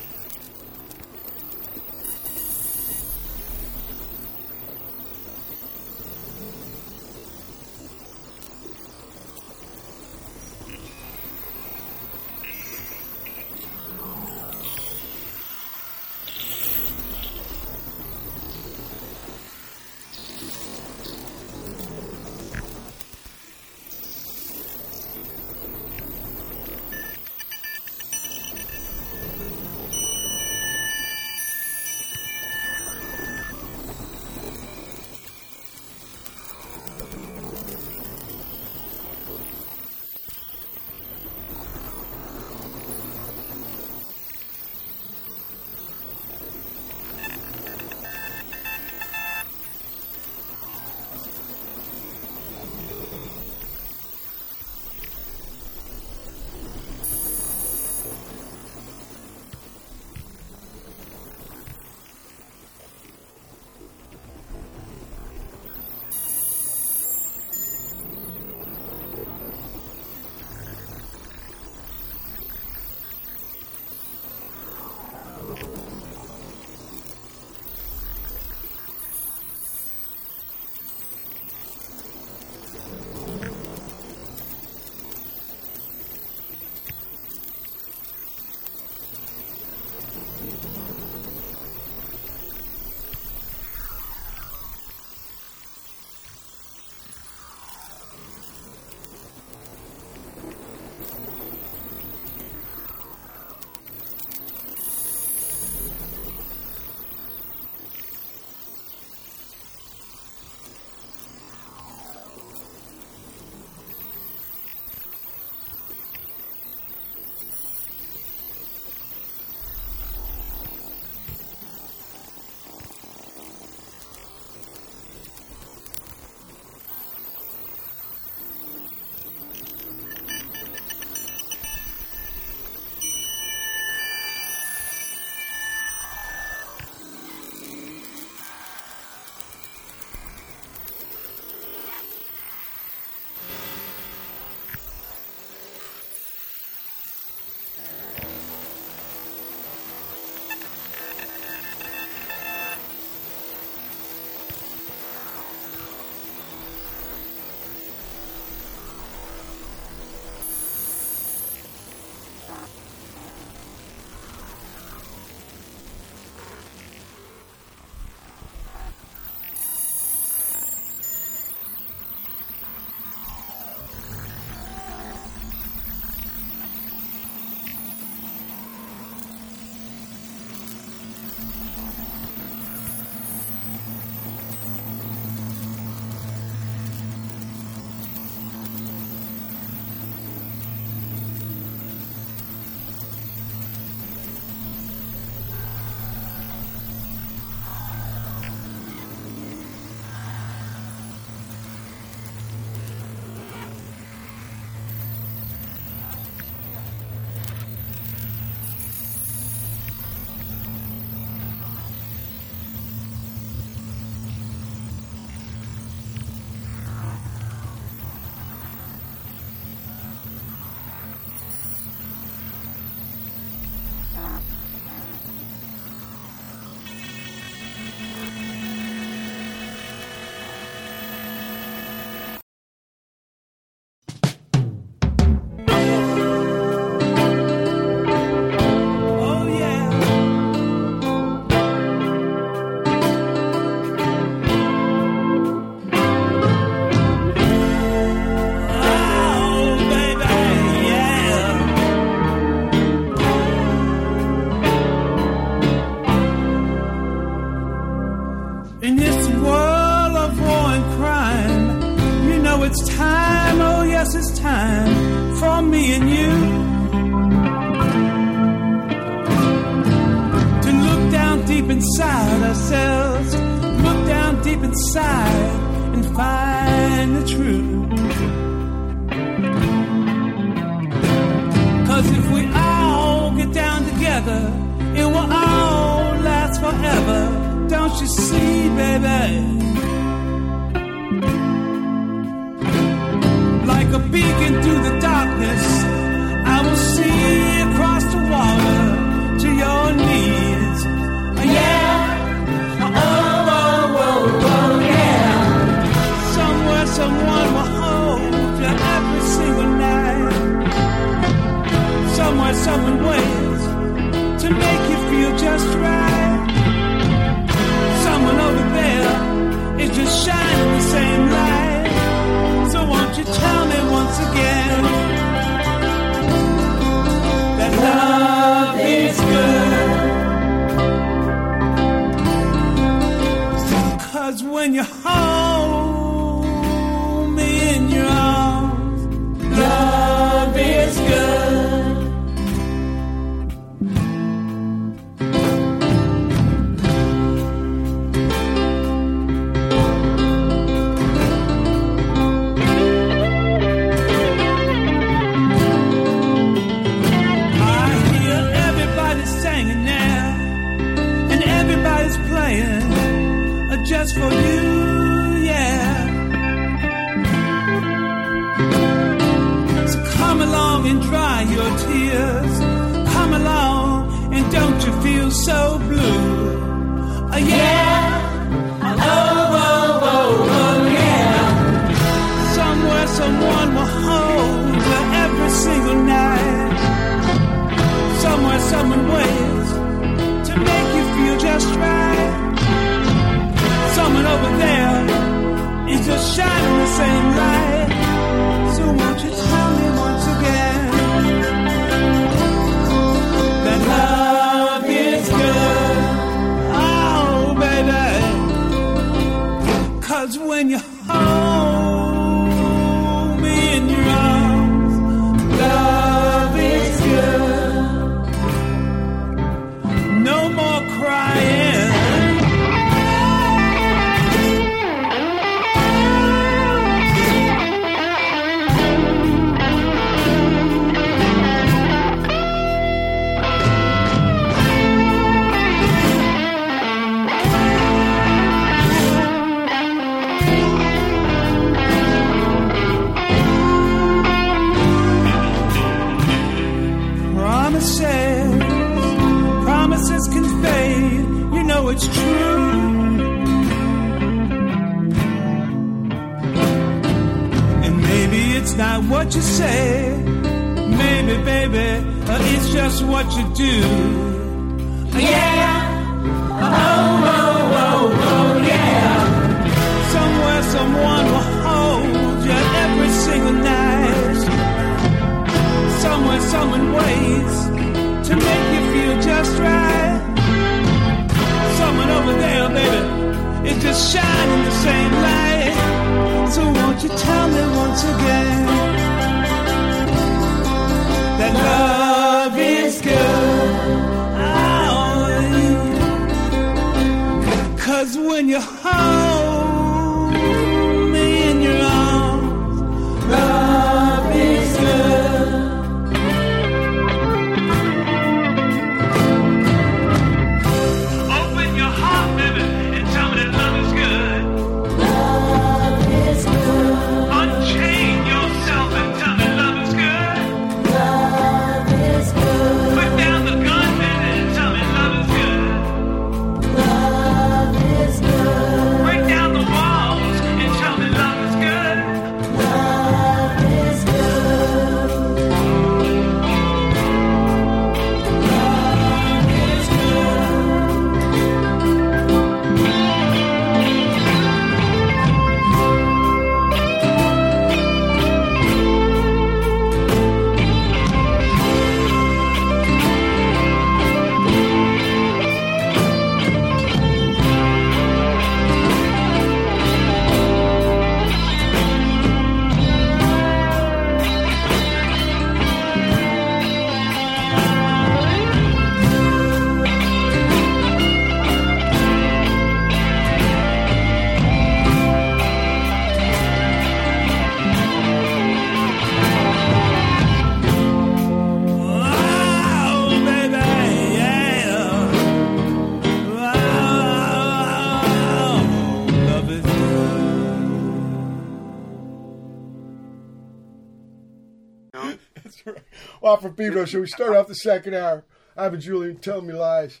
Well, for we start off the second hour? Ivan Julian telling me lies.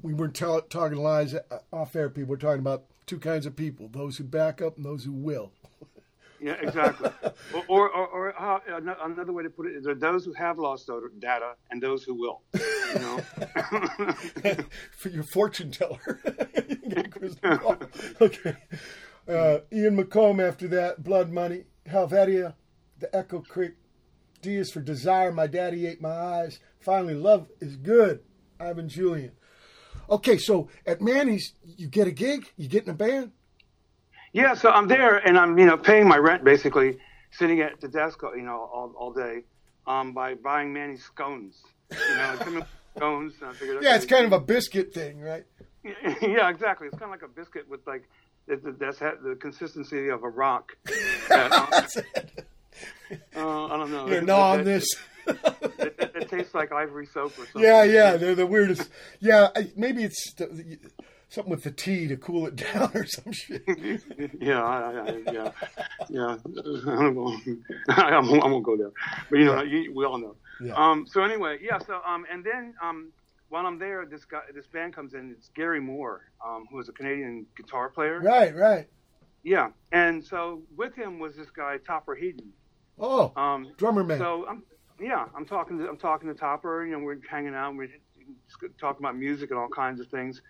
We weren't tell, talking lies uh, off air, people. We're talking about two kinds of people those who back up and those who will.
Yeah, exactly. or, or, or, or how, another way to put it is there those who have lost data and those who will. You know?
for your fortune teller. Get a crystal ball. okay. Uh, Ian McComb after that, Blood Memory, Helvetia, The Echo Creek, D is for Desire, My Daddy Ate My Eyes. Finally, Love is Good, Ivan Julian. Okay, so at Manny's, you get a gig, you get in a band.
yeah, so I'm there and I'm, you know, paying my rent basically, sitting at the desk, you know, all, all day, um, by buying Manny's scones. You know, scones. And I figured,
Yeah, it's kind of a biscuit thing, right?
yeah, exactly. It's kind of like a biscuit with like that's had the consistency of a rock. Uh, I don't know. It-
gnawing
it,
this.
It, it, it tastes like ivory soap or something.
Yeah, yeah, they're the weirdest. Yeah, I, maybe it's the, something with the tea to cool it down or some shit.
yeah, I, I, yeah, yeah. I don't know. I won't, go there. But you know, you, we all know.
Yeah.
Um, so anyway, yeah. So um, and then um, while I'm there, this guy, this band comes in. It's Gary Moore, um, who is a Canadian guitar player.
Right, right.
Yeah, and so with him was this guy Topper Headon.
Oh,
Um,
drummer man.
so I'm yeah, I'm talking to I'm talking to Topper. You know, we're hanging out. and We're talking about music and all kinds of things.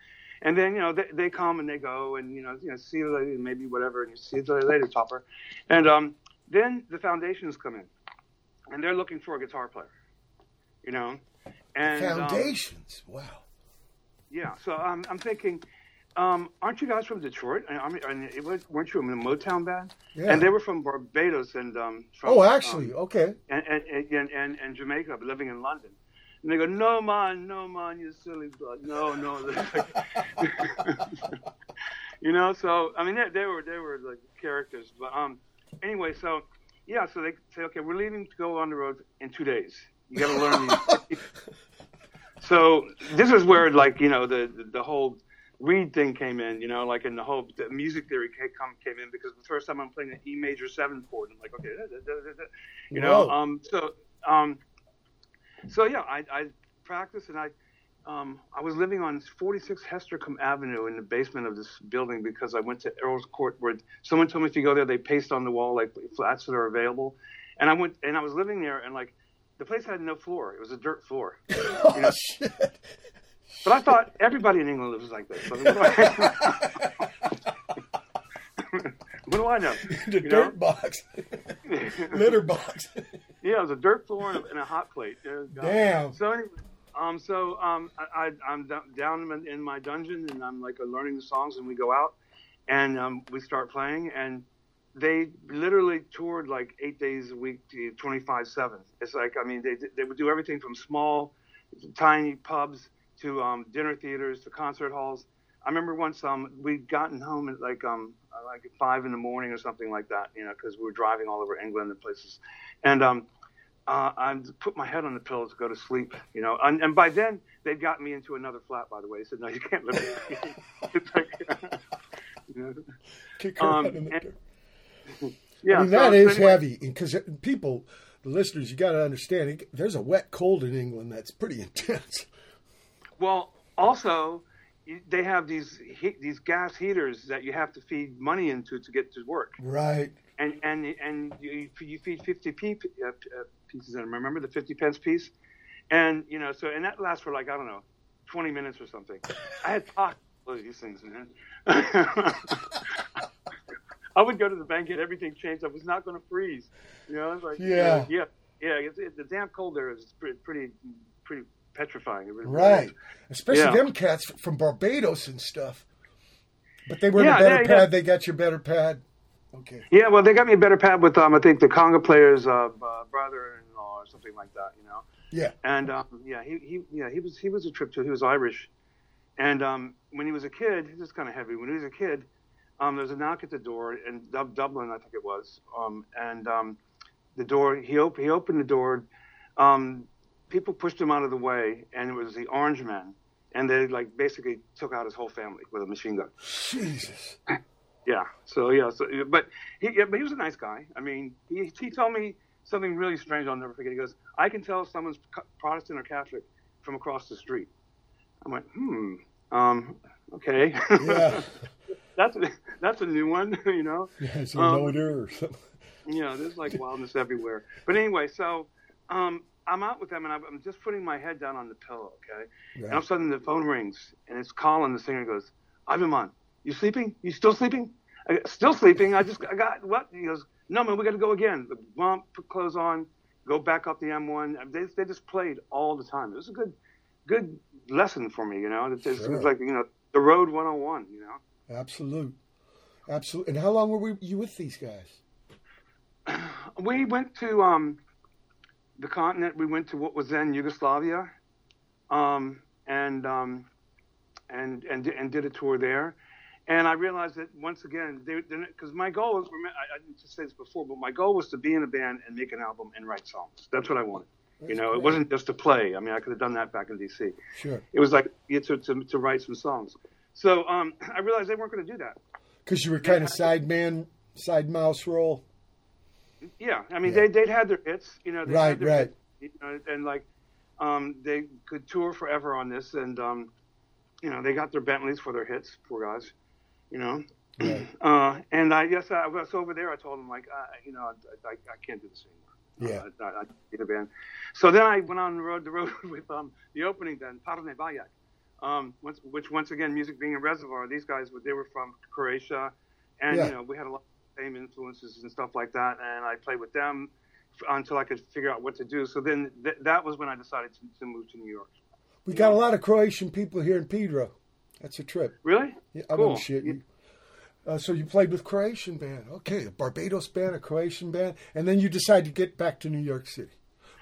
And then you know they, they come and they go and you know you know see you later maybe whatever and you see you later Topper. And um, then the foundations come in, and they're looking for a guitar player. You know, and um,
Foundations. wow.
yeah, so I'm, I'm thinking, um, aren't you guys from Detroit? I mean, I mean, it was, weren't you in the Motown band?
Yeah.
And they were from Barbados and um, from,
oh, actually,
um,
okay.
and, and, and, and, and Jamaica, but living in London. And they go, no man, no man, you silly blood, no, no. you know, so I mean, they, they were they were like characters, but um, anyway, so yeah, so they say, okay, we're leaving to go on the road in two days. You got to learn these. so this is where like you know the the, the whole Reed thing came in, you know, like in the whole the music theory came come came in because the first time I'm playing an E major seven chord, I'm like, okay, da, da, da, you know, um, so um, so yeah, I, I practiced and I um, I was living on 46 Hestercombe Avenue in the basement of this building because I went to Earl's Court where someone told me if you go there they paste on the wall like flats that are available, and I went and I was living there and like the place had no floor; it was a dirt floor.
Oh,
know-
shit.
But I thought everybody in England lives like this. So what, do I, what do I know?
the
You
dirt
know?
box. Litter box.
Yeah, it was a dirt floor and a, and a hot plate.
Damn.
So anyway, um, so um, I, I, I'm down in, in my dungeon and I'm like uh, learning the songs and we go out and um, we start playing and they literally toured like eight days a week, to 25 seven. It's like I mean they they would do everything from small, tiny pubs to um, dinner theaters to concert halls. I remember once um, we'd gotten home at like um, uh, like five in the morning or something like that, you know, because we were driving all over England and places, and um, uh, I put my head on the pillow to go to sleep, you know. And, and by then, they'd gotten me into another flat. By the way, they said, "No, you can't live here." You know. Um,
in the
and- Yeah,
I mean,
so
that is
anyway-
heavy because people, the listeners, you got to understand. There's a wet cold in England that's pretty intense.
Well, also, they have these heat, these gas heaters that you have to feed money into to get to work,
Right.
and and and you, you feed 50 p uh, uh, pieces. And remember the 50 pence piece, and you know, so and that lasts for like I don't know, 20 minutes or something. I had talked these things, man. I would go to the bank, get everything changed. I was not going to freeze. You know, it's like
Yeah.
yeah, yeah. It's, it, the damp cold there is pretty, pretty, pretty petrifying. It really
Right.
is.
Especially
Yeah.
them cats from Barbados and stuff. But they were
Yeah,
the better
yeah,
pad. They got your better pad. Okay.
Yeah, well, they got me a better pad with um, I think the conga player's uh, uh, brother-in-law or something like that, you know.
Yeah.
And um, yeah, he, he yeah he was he was a trip too. He was Irish, and um, when he was a kid, this is kind of heavy. When he was a kid, um, there was a knock at the door in Dub- Dublin, I think it was, um, and um, the door he op- he opened the door. Um, people pushed him out of the way, and it was the Orange Men, and they like basically took out his whole family with a machine gun.
Jesus.
Yeah. So yeah. So but he yeah, but he was a nice guy. I mean, he he told me something really strange. I'll never forget. He goes, "I can tell if someone's Protestant or Catholic from across the street." I went, "Hmm. Um. Okay.
Yeah.
that's a, that's a new one. You know.
Yeah, it's a
Um,
or something.
Know, there's like wildness everywhere. But anyway, so um, I'm out with them, and I'm I'm just putting my head down on the pillow. Okay. And all of a sudden the phone rings, and it's Colin, the singer, goes, Ivan, you sleeping? You still sleeping? I, still sleeping. I just, I got, what? He goes, no, man, we got to go again. The bump, put clothes on, go back up the M1. They, they just played all the time. It was a good, good lesson for me, you know? It, it
Sure.
was like, you know, the road 101, you know?
Absolute. Absolute. And how long were we, you with these guys?
We went to um, the continent. We went to what was then Yugoslavia, um, and um, and and and did a tour there. And I realized that once again, because my goal was, I, I didn't say this before, but my goal was to be in a band and make an album and write songs. That's what I wanted. you
That's
know, it wasn't just to play. I mean, I could have done that back in D.C.
Sure.
It was like yeah, to, to, to write some songs. So um, I realized they weren't going to do that.
Because you were kind of side man, side mouse role.
Yeah, I mean
Yeah.
they they'd had their hits, you know.
Right, right.
Hits, you know, and like, um, they could tour forever on this, and um, you know they got their Bentleys for their hits. Poor guys, you know.
Right.
Uh, and I yes, I was over there. I told them like, uh, you know, I, I, I can't do this anymore.
Yeah.
Uh, I, I need a band. So then I went on the road, the road with um, the opening then, Parni Valjak, um, once, which once again, music being a reservoir. These guys, were they were from Croatia, and
Yeah.
you know we had a lot same influences and stuff like that. And I played with them until I could figure out what to do. So then th- that was when I decided to, to move to New York.
We got a lot of Croatian people here in Pedro. That's a trip.
Really?
Yeah, I
Cool.
wouldn't shit you. Uh, so you played with Croatian band, okay? A Barbados band, a Croatian band, and then you decide to get back to New York City.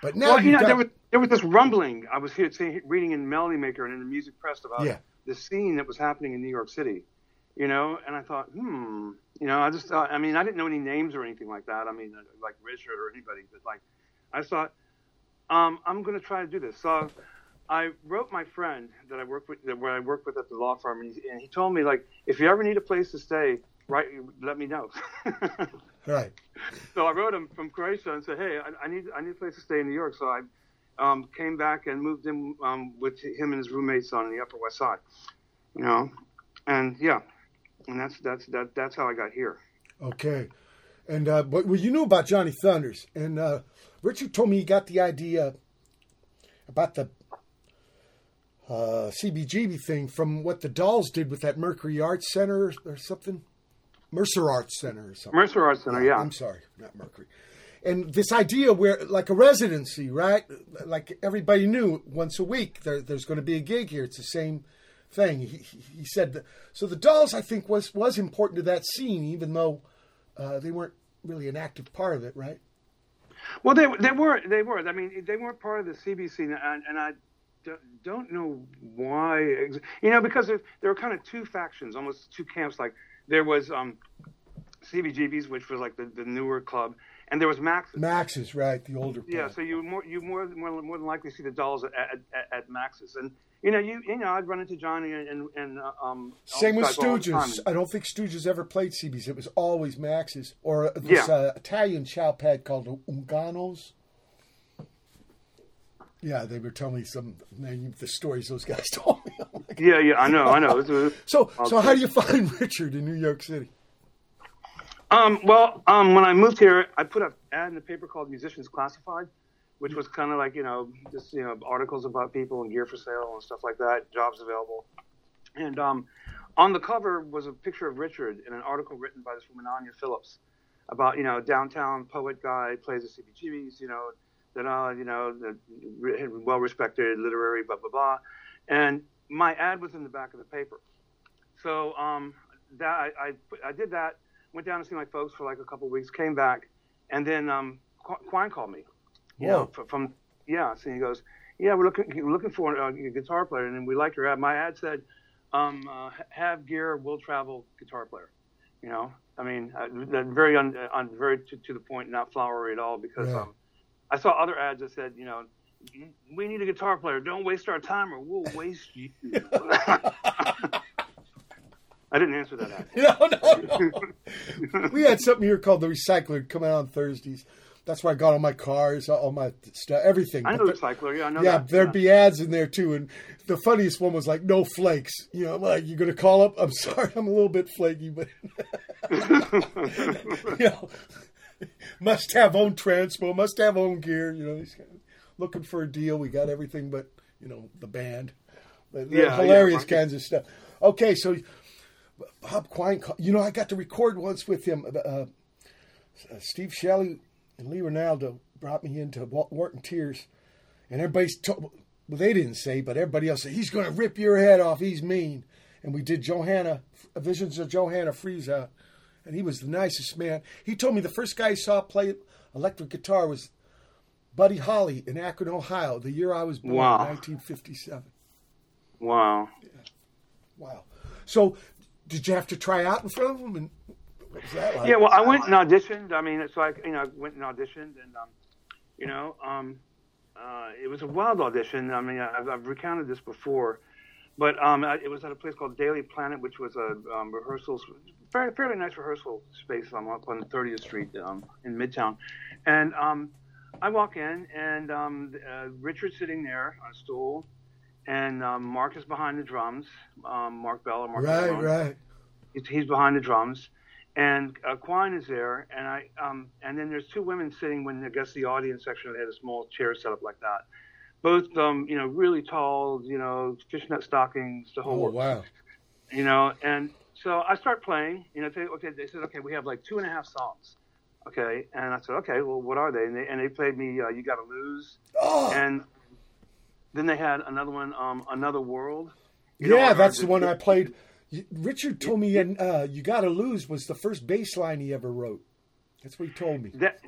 But now
well, you
you
know,
got
there was there was this rumbling. I was here reading in Melody Maker and in the Music Press about
Yeah.
the scene that was happening in New York City. You know, and I thought, hmm, you know, I just thought, I mean, I didn't know any names or anything like that. I mean, uh, like Richard or anybody, but like, I thought, um, I'm going to try to do this. So I wrote my friend that I work with, that where I work with at the law firm, and he, and he told me like, if you ever need a place to stay, right, let me know.
right.
So I wrote him from Croatia and said, "Hey, I, I need I need a place to stay in New York." So I um, came back and moved in um, with him and his roommates on the Upper West Side. You know, and yeah, and that's that's that that's how I got here.
Okay. And uh, but well, you knew about Johnny Thunders, and uh, Richard told me he got the idea about the uh, CBGB thing from what the Dolls did with that Mercury Arts Center or, or something, Mercer Arts Center or something.
Mercer Arts Center, yeah.
I'm sorry, not Mercury. And this idea where, like a residency, right? Like everybody knew once a week there, there's going to be a gig here. It's the same thing. He, he said that, so. The Dolls, I think, was was important to that scene, even though uh, they weren't really an active part of it, right?
Well, they they were they were. I mean, they weren't part of the CBC, and, and I don't know why. You know, because there, there were kind of two factions, almost two camps. Like there was um, CBGB's, which was like the, the newer club, and there was Max.
Max's, right? The older.
Yeah, so you more you more more, more than likely see the dolls at, at, at Max's, and you know you you know I'd run into Johnny and and, and uh, um.
Same with
guys all the
Stooges. I don't think Stooges ever played CBs. It was always Max's or this
Yeah.
uh, Italian chow pad called Ungano's. Yeah, they were telling me some the stories those guys told me. Like,
Yeah, yeah, I know, I know.
So, so how do you find Richard in New York City?
Um, well, um, when I moved here, I put an ad in the paper called Musicians Classified, which was kind of like you know just you know articles about people and gear for sale and stuff like that, jobs available. And um, on the cover was a picture of Richard in an article written by this woman Anya Phillips about you know downtown poet guy plays the CBGBs, you know, that uh, you know, well respected literary blah blah blah, and my ad was in the back of the paper. So um, that I, I I did that. Went down to see my folks for like a couple of weeks. Came back, and then um, Qu- Quine called me. You
Whoa.
know, from, yeah. So he goes, yeah, we're looking we're looking for a, a guitar player, and we like your ad. My ad said, um, uh, have gear, will travel guitar player. You know, I mean, uh, very un, on very to, to the point, not flowery at all. Because
Yeah.
um, I saw other ads that said, you know, we need a guitar player. Don't waste our time, or we'll waste you. I didn't answer that ad.
No, no, no. we had something here called the Recycler coming out on Thursdays. That's where I got all my cars, all my stuff, everything.
I know
the-
Recycler. Yeah, I know
yeah,
that.
there'd be ads in there too, and the funniest one was like "no flakes." You know, like you're gonna call up. I'm sorry, I'm a little bit flaky, but you know, must have own transpo, must have own gear. You know, these guys looking for a deal. We got everything, but you know, the band. But
Yeah,
hilarious
yeah.
kinds of stuff. Okay, so Bob Quine, you know, I got to record once with him. Uh, uh, Steve Shelley and Lee Ranaldo brought me into Wharton Tiers, and everybody's told, well, they didn't say, but everybody else said, he's going to rip your head off. He's mean. And we did Johanna, Visions of Johanna out, and he was the nicest man. He told me the first guy he saw play electric guitar was Buddy Holly in Akron, Ohio, the year I was born,
Wow.
1957.
wow.
Wow. So, did you have to try out in front of him? And what was that like?
Yeah, well, I went and auditioned. I mean, it's like you know, I went and auditioned, and um, you know, um, uh, it was a wild audition. I mean, I've, I've recounted this before, but um, I, it was at a place called Daily Planet, which was a um, rehearsal, very fairly nice rehearsal space um, up on 30th Street um, in Midtown, and um, I walk in, and um, uh, Richard's sitting there on a stool, and um, Mark is behind the drums. Um, Mark Bell, or Mark
Right,
Malone.
right.
He's, he's behind the drums, and uh, Quine is there, and I um, and then there's two women sitting when I guess the audience section they had a small chair set up like that. Both, um, you know, really tall, you know, fishnet stockings, the whole
Oh
works
wow.
you know and so i start playing you know they, okay they said okay we have like two and a half songs okay and i said okay well what are they and they, and they played me uh, you gotta lose
Oh,
and then they had another one um another world You
yeah,
or-
that's the one I played. Richard told me, and uh, "You Gotta Lose" was the first bass line he ever wrote. That's what he told me.
that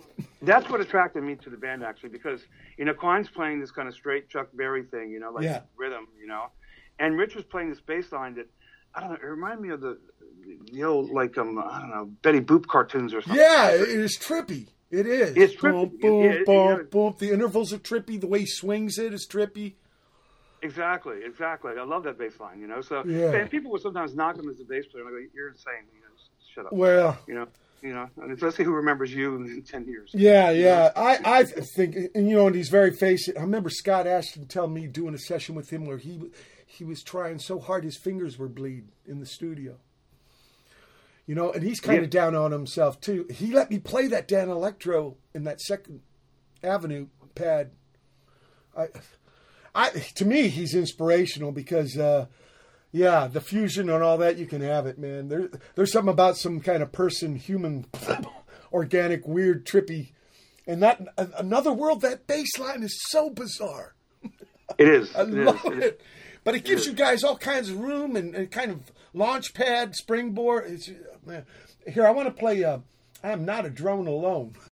that's what attracted me to the band actually because you know Quine's playing this kind of straight Chuck Berry thing you know like
Yeah.
rhythm you know and Rich was playing this bass line that I don't know it reminded me of the the old like um I don't know Betty Boop cartoons or something
Yeah, it is trippy. It is.
It's trippy.
Boom, boom,
Yeah, it-
boom,
yeah.
boom. The intervals are trippy. The way he swings it is trippy.
Exactly, exactly. I love that bass line, you know. So
Yeah.
and people would sometimes knock him as a bass player, and I go, "You're insane." You know, shut up.
Well,
you know, you know. And let's see who remembers you in ten years.
yeah, yeah. I, I think, and you know, and he's very face. I remember Scott Ashton telling me doing a session with him where he he was trying so hard his fingers were bleed in the studio. You know, and he's kind
Yeah.
of down on himself too. He let me play that Danelectro in that Second Avenue pad. I, I to me he's inspirational because uh, yeah, the fusion and all that you can have it, man. There, there's something about some kind of person, human, organic, weird, trippy, and that another world. That bass line is so bizarre.
It is.
I
it is,
love
it is.
it. But it gives you guys all kinds of room and, and kind of launch pad, springboard. It's, man. Here, I want to play. Uh, I am not a drone alone.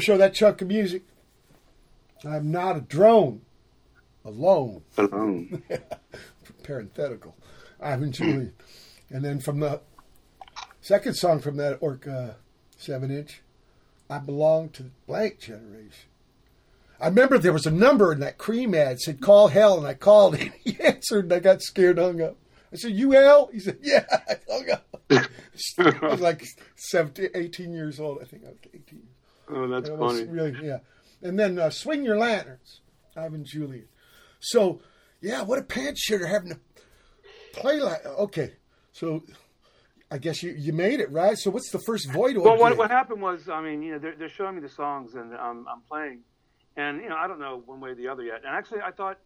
Show, that chunk of music. I'm not a drone. Alone.
Alone.
Parenthetical. Ivan Julian. And then from the second song from that Ork uh, 7 inch, I belong to the blank generation. I remember there was a number in that Creem ad said call hell and I called and he answered and I got scared hung up. I said, You hell? He said, Yeah, I hung up. I was like 17, 18 years old. I think I was 18.
Oh, that's funny.
really, yeah. And then uh, Swing Your Lanterns, Ivan Julian. So, yeah, what a pants shitter having to play like. Okay, so I guess you, you made it, right? So, what's the first Void
Well, what, what happened was, I mean, you know, they're, they're showing me the songs and um, I'm playing, and you know, I don't know one way or the other yet. And actually, I thought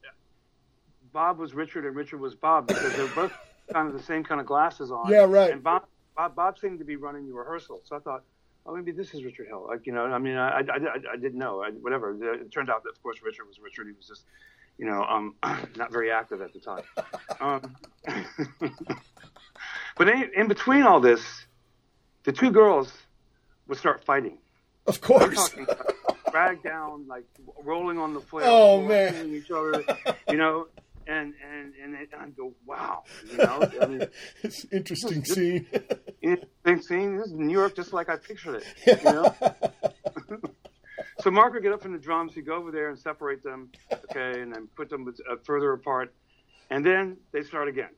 Bob was Richard and Richard was Bob because they're both kind of the same kind of glasses on.
Yeah, right.
And Bob, Bob, Bob seemed to be running the rehearsal, so I thought, oh, maybe this is Richard Hell. Like, you know, I mean, I, I, I, I didn't know. I, whatever. It turned out that, of course, Richard was Richard. He was just, you know, um, not very active at the time. Um, but in, in between all this, the two girls would start fighting.
of course.
talking drag down, like rolling on the floor,
Oh, man.
each other, you know, and and and, and I go, wow, you know, I mean,
it's interesting scene.
Interesting scene. This is New York, just like I pictured it, you know. so Mark would get up from the drums, he'd go over there and separate them, okay, and then put them uh, further apart, and then they start again.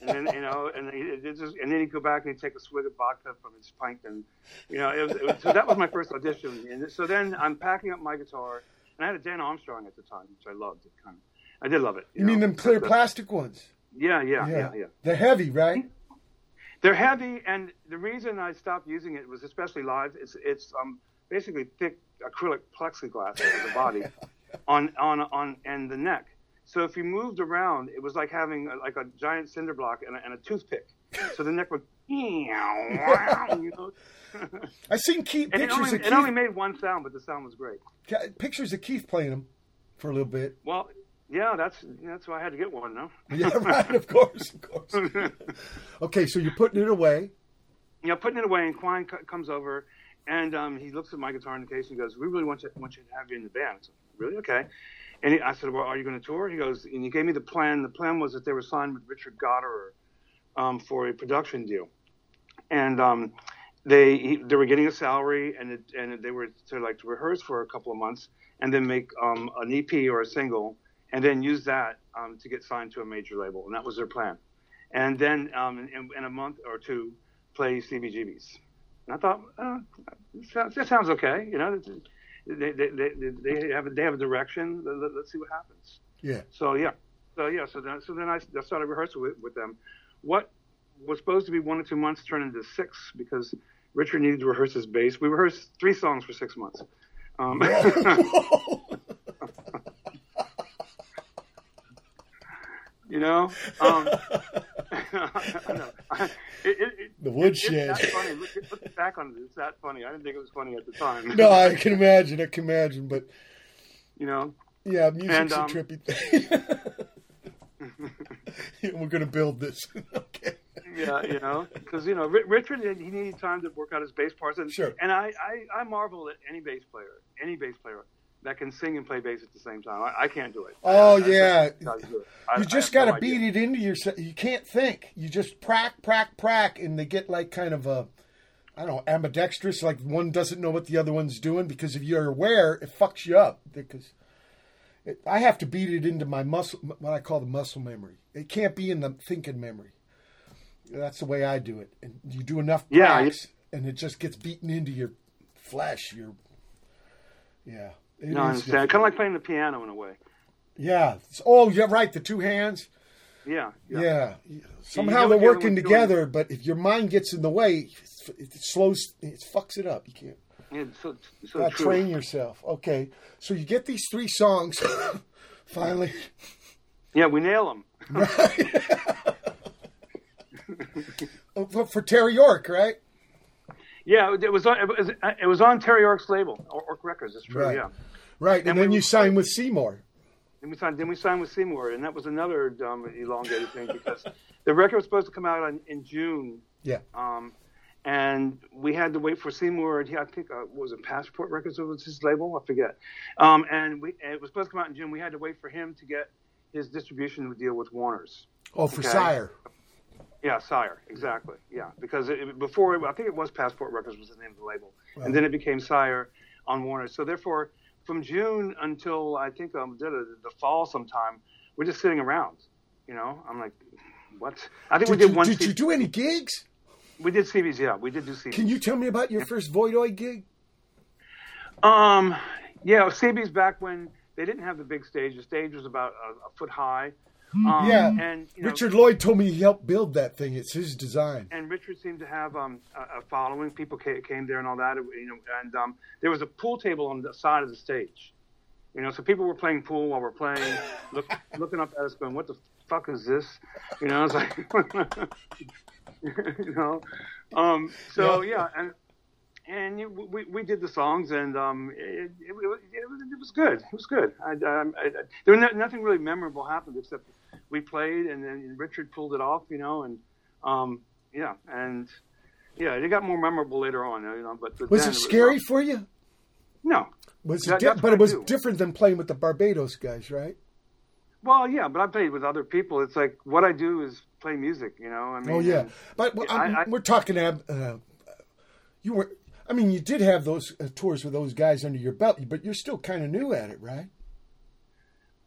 And then you know, and he, it just, and then he'd go back and he'd take a swig of vodka from his pint, and you know, it was, it was, so that was my first audition. And so then I'm packing up my guitar, and I had a Dan Armstrong at the time, which I loved. It kind of, I did love it.
You mean
know.
them clear plastic ones?
Yeah, yeah, yeah, yeah.
They're heavy, right?
They're heavy, and the reason I stopped using it was especially live. It's it's um basically thick acrylic plexiglass over the body, on on on and the neck. So if you moved around, it was like having a, like a giant cinder block and a, and a toothpick. So the neck would, you know.
I seen Keith,
And it
pictures
only,
of
it only made one sound, but the sound was great.
pictures of Keith playing them for a little bit.
Well, yeah, that's that's why I had to get one, no?
Yeah, right. Of course, of course. Okay, so you're putting it away.
Yeah, putting it away, and Quine c- comes over, and um, he looks at my guitar in the case and goes, "We really want you want you to have you in the band." I said, really? Okay. And he, I said, "Well, are you going to tour?" He goes, and he gave me the plan. The plan was that they were signed with Richard Gottehrer um, for a production deal, and um, they he, they were getting a salary, and it, and they were to like to rehearse for a couple of months, and then make um, an EP or a single, and then use that um, to get signed to a major label, and that was their plan. And then um, in, in a month or two, play CBGBs. And I thought, uh, that sounds okay. You know, they, they, they, they have a, they have a direction. Let, let's see what happens.
Yeah.
So yeah, so yeah, so then so then I, I started rehearsing with, with them. What was supposed to be one or two months turned into six because Richard needed to rehearse his bass. We rehearsed three songs for six months. Um, you know, um, know. It, it, it,
The
it-
woodshed.
It's that funny. Look, look back on it. It's that funny. I didn't think it was funny at the time.
No, I can imagine. I can imagine. But
you know,
yeah, music's
And,
a
um,
trippy thing. Yeah, We're gonna build this. okay.
yeah, you know, because you know Ri- Richard he needed time to work out his bass parts, and
Sure.
and I, I I marvel at any bass player, any bass player that can sing and play bass at the same time. I, I can't do it.
Oh,
I-
yeah.
I- I do it. I-
You just got
no
to beat
idea.
it into yourself. You can't think. You just prack, prack, prack, and they get like kind of a, I don't know, ambidextrous. Like one doesn't know what the other one's doing because if you're aware, it fucks you up. Because it, I have to beat it into my muscle, what I call the muscle memory. It can't be in the thinking memory. That's the way I do it. And you do enough
Yeah,
practice, and it just gets beaten into your flesh. Your yeah. It
No, I understand. Kind of like playing the piano in a way.
Yeah. Oh, you're right. The two hands.
Yeah,
Yeah. Somehow they're working together, but if your mind gets in the way, it slows, it fucks it up. You can't.
yeah so so true.
train yourself. Okay. So you get these three songs. Finally.
Yeah, we nail them.
Oh, For, for Terry Ork, right?
Yeah, it was on it was, it was on Terry Ork's label, Or- Records. It's true.
Right.
Yeah.
Right. And,
And
then
we-
you sign with Seymour.
Then we signed. Then we signed with Seymour, and that was another um, elongated thing because the record was supposed to come out on, in June,
Yeah.
um, and we had to wait for Seymour. I think uh, was it Passport Records or was his label. I forget. Um, and we and it was supposed to come out in June. We had to wait for him to get his distribution deal with Warner's.
Oh, for
Okay.
Sire.
Yeah, Sire, exactly. Yeah, because it, before I think it was Passport Records was the name of the label, and then it became Sire on Warner. So therefore, from June until I think um, it, the fall sometime, we're just sitting around. You know, I'm like, what? I think
Did,
we did
you,
one.
did
C-
you do any gigs?
we did CBs, yeah, we did do CBs.
Can you tell me about your first Voidoid gig?
Um, yeah, CB's back when they didn't have the big stage. The stage was about a, a foot high. Um,
Yeah,
and you know,
Richard Lloyd told me he helped build that thing. It's his design.
and Richard seemed to have um, a, a following. People came, came there and all that. You know, and um, there was a pool table on the side of the stage. You know, so people were playing pool while we're playing, look, looking up at us, going, "What the fuck is this?" You know, it's like, you know. Um, so yeah, and and you, we we did the songs, and um, it, it, it, was- it, was- good. It was good. I, I, I, there was no, nothing really memorable happened except we played, and then Richard pulled it off, you know, and um, yeah, and yeah, it got more memorable later on, you know. But, but
Was it scary for you?
no.
Was it
That-
di- but it was different than playing with the Barbados guys, right?
Well, yeah, but I played with other people. It's like what I do is play music, you know. I mean,
oh yeah,
and-
but well,
I- I-
we're talking. Uh, you were. I mean, you did have those uh, tours with those guys under your belt, but you're still kind of new at it, right?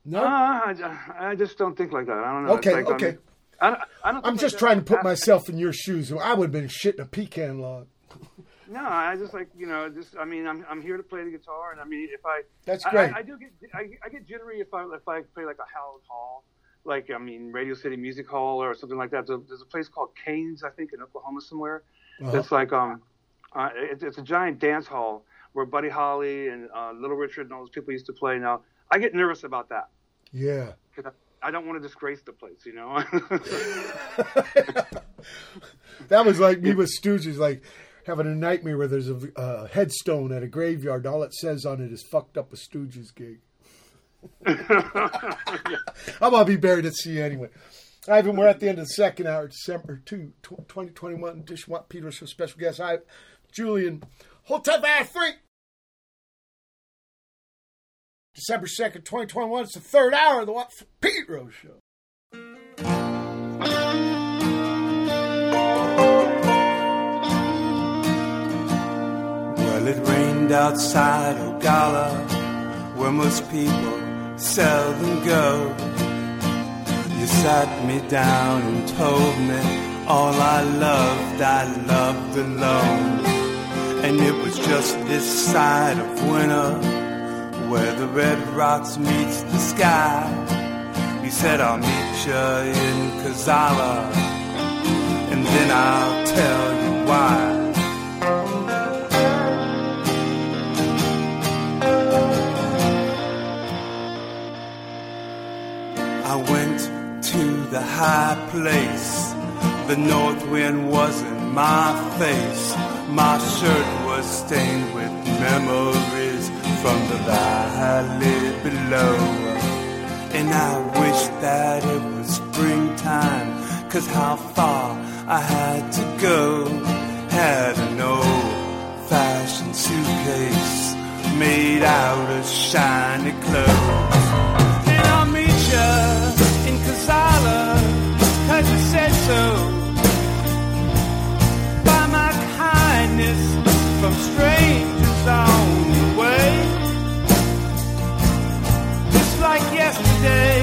No.
Uh, I, I just don't think like that. I don't know.
Okay,
like, I
okay.
mean, I, don't- I don't
I'm just
like
trying to put myself in your shoes. I would have been shitting a pecan log.
No, I just like you know, just I mean, I'm I'm here to play the guitar, and I mean, if I
That's great.
I, I do get I, I get jittery if I if I play like a Howard Hall, like I mean Radio City Music Hall or something like that. There's a, there's a place called Cain's, I think, in Oklahoma somewhere.
Uh-huh.
That's like um, uh, it, it's a giant dance hall where Buddy Holly and uh, Little Richard and all those people used to play. Now I get nervous about that
Yeah.
because I, don't want to disgrace the place, you know.
That was like me with Stooges, like having a nightmare where there's a uh, headstone at a graveyard. All it says on it is "fucked up a Stooges gig." I'm gonna be buried at sea anyway. Ivan, we're at the end of the second hour, December 2, 2021. Just want Peters special guest. I, Julian, Hotel Bar 3. December 2nd, 2021. It's the third hour of the What for Pete Rose Show.
Well, it rained outside Ogalla, where most people seldom go. You sat me down and told me all I loved, I loved alone. And it was just this side of winter where the red rocks meets the sky. You said I'll meet you in Cazalla, and then I'll tell you why. I went to the high place. The north wind was in my face. My shirt was stained with memories from the valley below. And I wish that it was springtime, cause how far I had to go. Had an old fashioned suitcase made out of shiny clothes. And I'll meet you in Cazalla, cause you said so. By my kindness from strangers yesterday.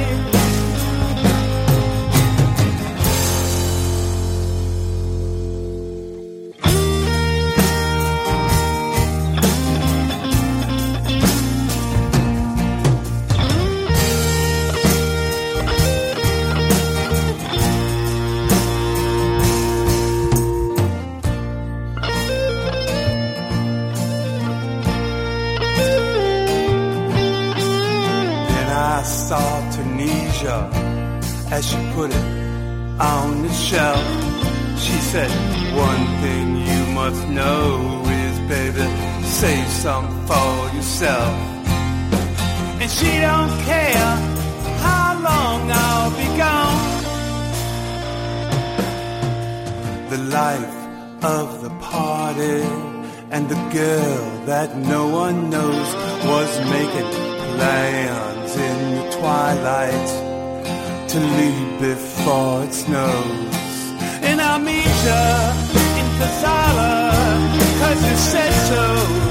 Tunisia. As she put it on the shelf, she said, One thing you must know is, baby, save some for yourself. And she don't care how long I'll be gone. The life
of the party and the girl that no one knows was making plans hands in the twilight to leave before it snows. In Amnesia, in Cazalla, cause you said so.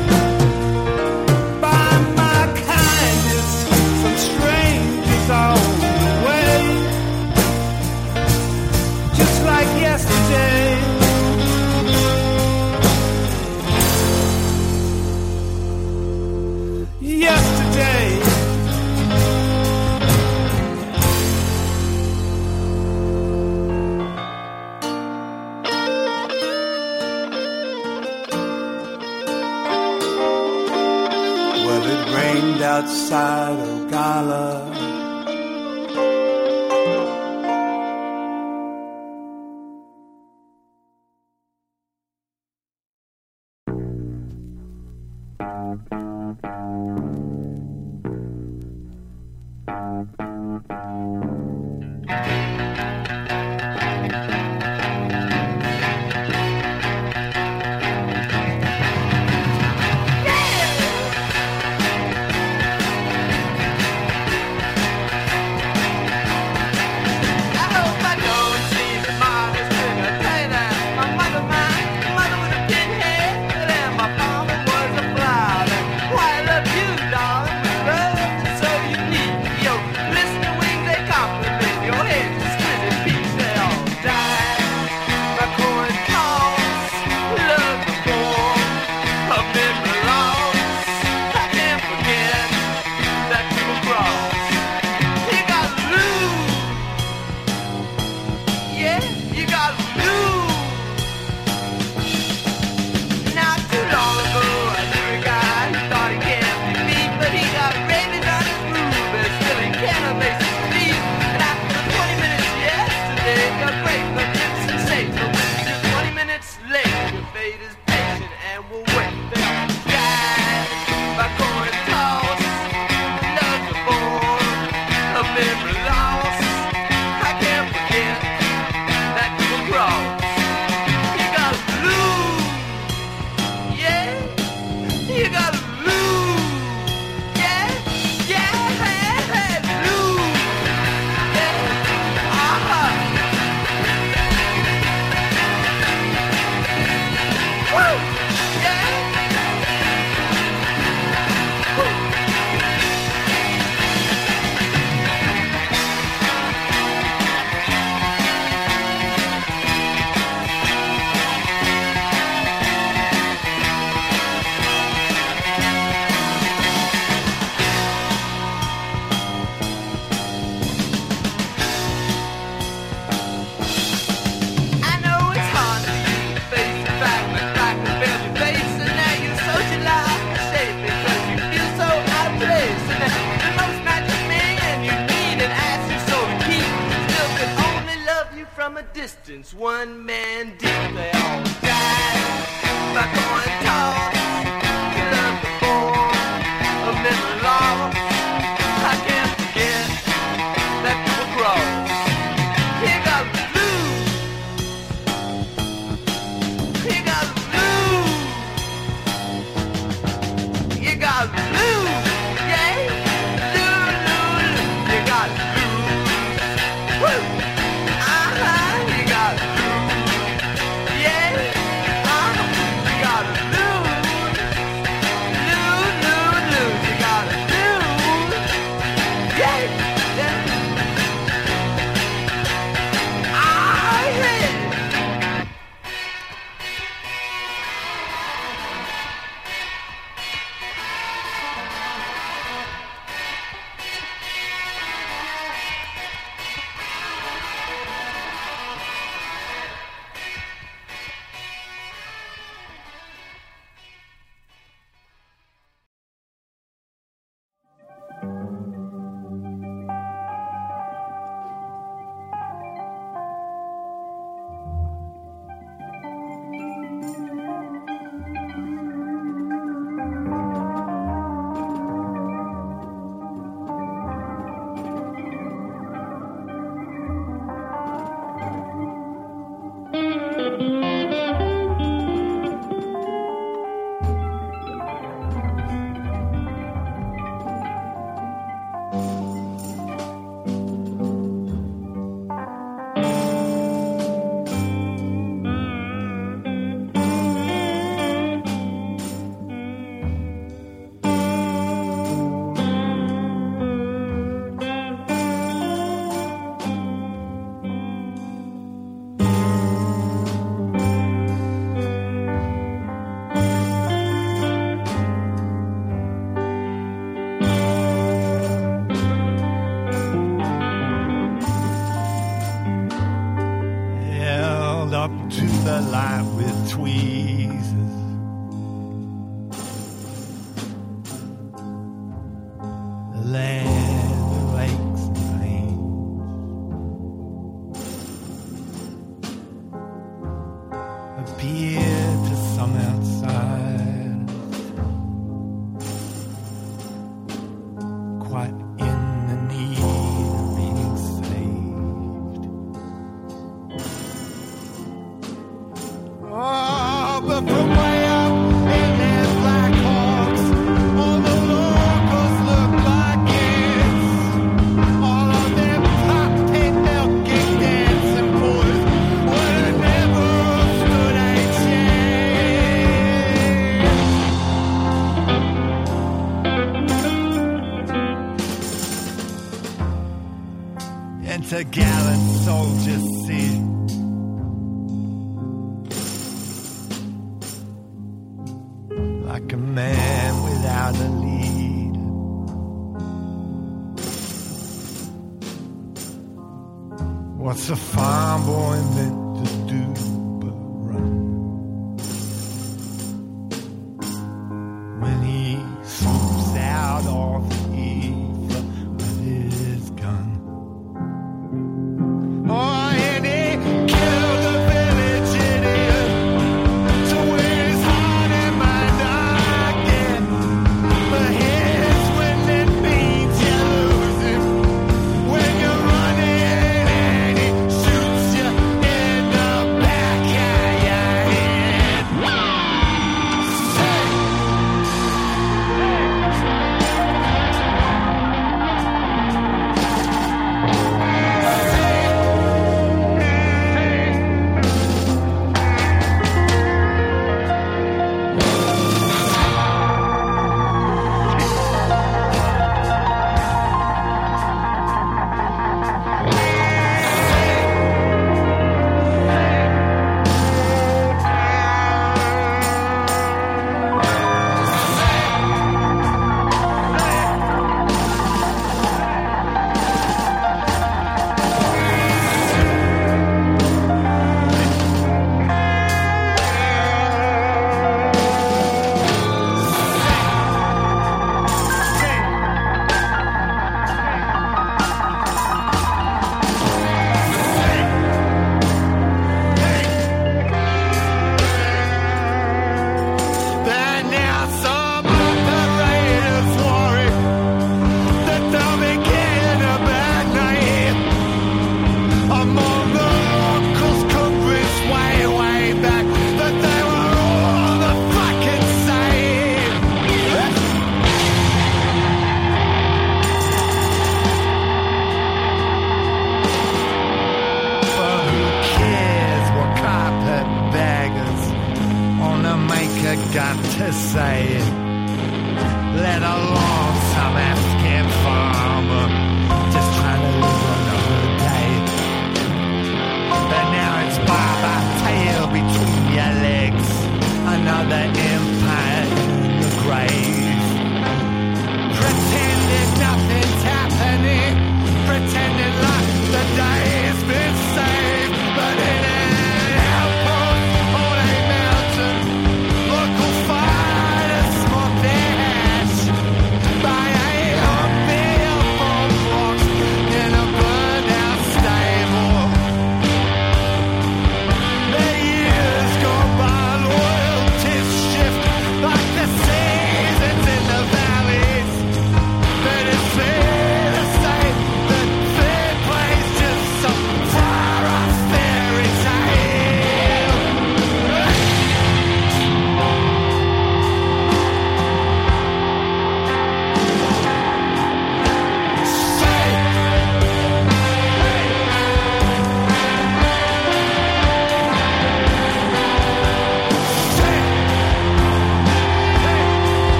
Quite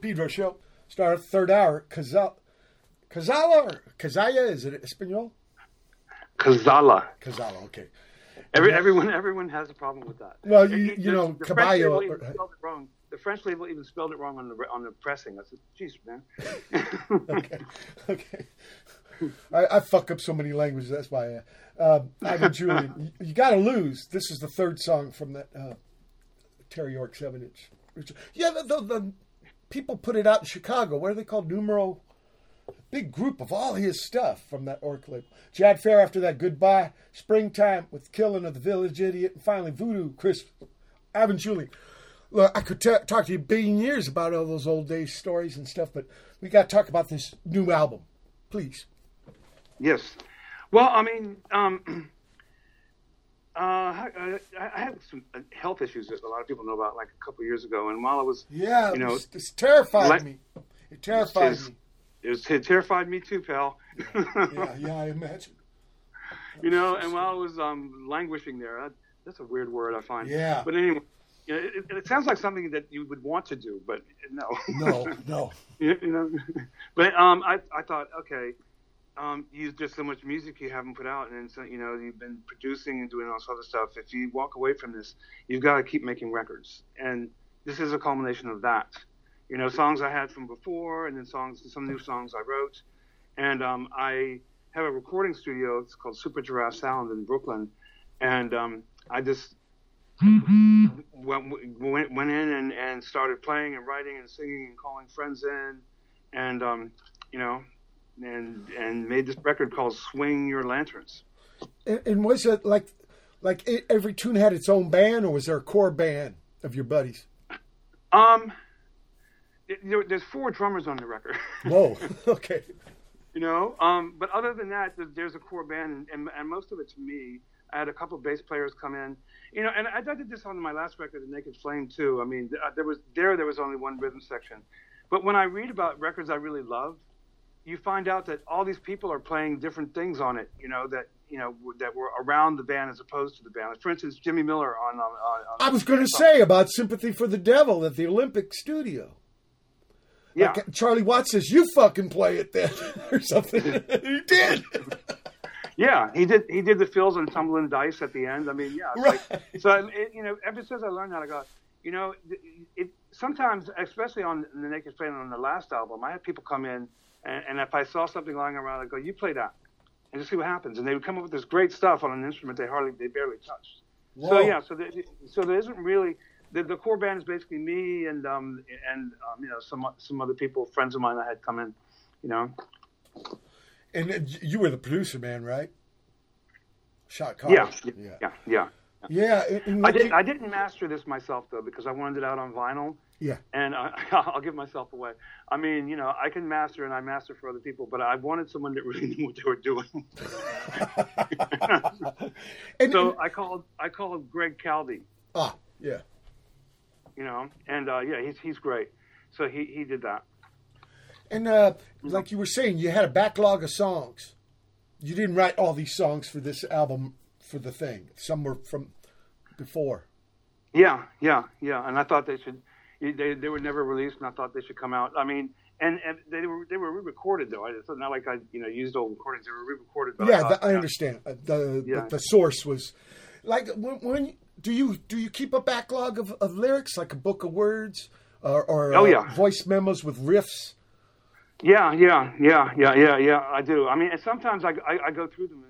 Pedro show. Start of third hour. Cazal, Cazala or Cazalla? Is it Espanol?
Kazala.
Cazala. Okay.
Every, everyone, everyone has a problem with that.
Well, you-
it-
you know,
the
caballo
French label even spelled it wrong. The French label even spelled it wrong on the on the pressing. I said, "Jeez, man."
okay. Okay. I, I fuck up so many languages. That's why. I, uh, Ivan Julian, you, you got to lose. This is the third song from that uh, Terry Ork seven inch. Yeah, the, the, the people put it out in Chicago. What are they called? Numero. Big group of all his stuff from that Ork label. Jad Fair after that. Goodbye. Springtime with Killing of the Village Idiot. And finally Voodoo Chris. Ivan Julian. Look, I could t- talk to you billion years about all those old days stories and stuff, but we got to talk about this new album, please.
Yes. Well, I mean, um, uh, I, I I had some uh, health issues that a lot of people know about, like a couple of years ago. And while I was,
Yeah,
you know,
it's, it's terrified me. It terrified
it's-
me.
it, was, it terrified me too, pal.
Yeah, yeah, I imagine.
you know, and while I was um, languishing there, I, that's a weird word I find.
Yeah.
But anyway, you know, it, it sounds like something that you would want to do, but no.
No, no.
you you know, but um, I I thought, okay, um, you just so much music you haven't put out, and so you know you've been producing and doing all this other stuff. If you walk away from this, you've got to keep making records, and this is a culmination of that. You know, songs I had from before, and then songs, some new songs I wrote, and um, I have a recording studio. It's called Super Giraffe Sound in Brooklyn, and um, I just went, went, went in and, and started playing and writing and singing and calling friends in, and um, you know, and and made this record called "Swing Your Lanterns."
And, and was it like, like it, every tune had its own band, or was there a core band of your buddies?
Um, it, there, there's four drummers on the record.
Whoa, okay.
you know, um, but other than that, there's a core band, and, and, most of it's me. I had a couple of bass players come in, you know, and I did this on my last record, The Naked Flame, too. I mean, uh, there was there there was only one rhythm section, but when I read about records I really love, you find out that all these people are playing different things on it, you know, that you know that were around the band as opposed to the band. Like, for instance, Jimmy Miller on on. on
I was going to say about Sympathy for the Devil at the Olympic Studio.
Yeah.
Like Charlie Watts says, "You fucking play it then," or something. he did.
Yeah, he did. He did the fills on tumbling dice at the end. I mean, yeah.
Right.
Like, so it, you know, ever since I learned how to go, you know, it, it sometimes, especially on the Naked Flame on the last album, I had people come in, and, and if I saw something lying around, I'd go, "You play that," and just see what happens. And they would come up with this great stuff on an instrument they hardly, they barely touched. So yeah, so there, so there isn't really. The, the core band is basically me and um and um, you know some some other people friends of mine that had come in, you know.
And you were the producer, man, right? Shot call.
Yeah, yeah, yeah, yeah.
Yeah. and
I didn't.
you-
I didn't master this myself though because I wanted it out on vinyl,
yeah.
and I, I'll give myself away. I mean, you know, I can master and I master for other people, but I wanted someone that really knew what they were doing.
And,
so
and-
I called. I called Greg Calbi.
ah, yeah.
You know, and uh, yeah, he's he's great. So he he did that.
And uh, like you were saying, you had a backlog of songs. You didn't write all these songs for this album for the thing. Some were from before.
Yeah, yeah, yeah. And I thought they should. They they were never released, and I thought they should come out. I mean, and, and they were they were re-recorded though. It's not like I you know used old recordings. They were re-recorded. But
yeah,
I, thought,
the, I understand. Uh, the,
Yeah.
the the source was like when, when do you do you keep a backlog of, of lyrics like a book of words or, or
Oh,
uh,
yeah.
voice memos with riffs?
Yeah, yeah, yeah, yeah, yeah, yeah. I do. I mean, and sometimes I, I, I go through them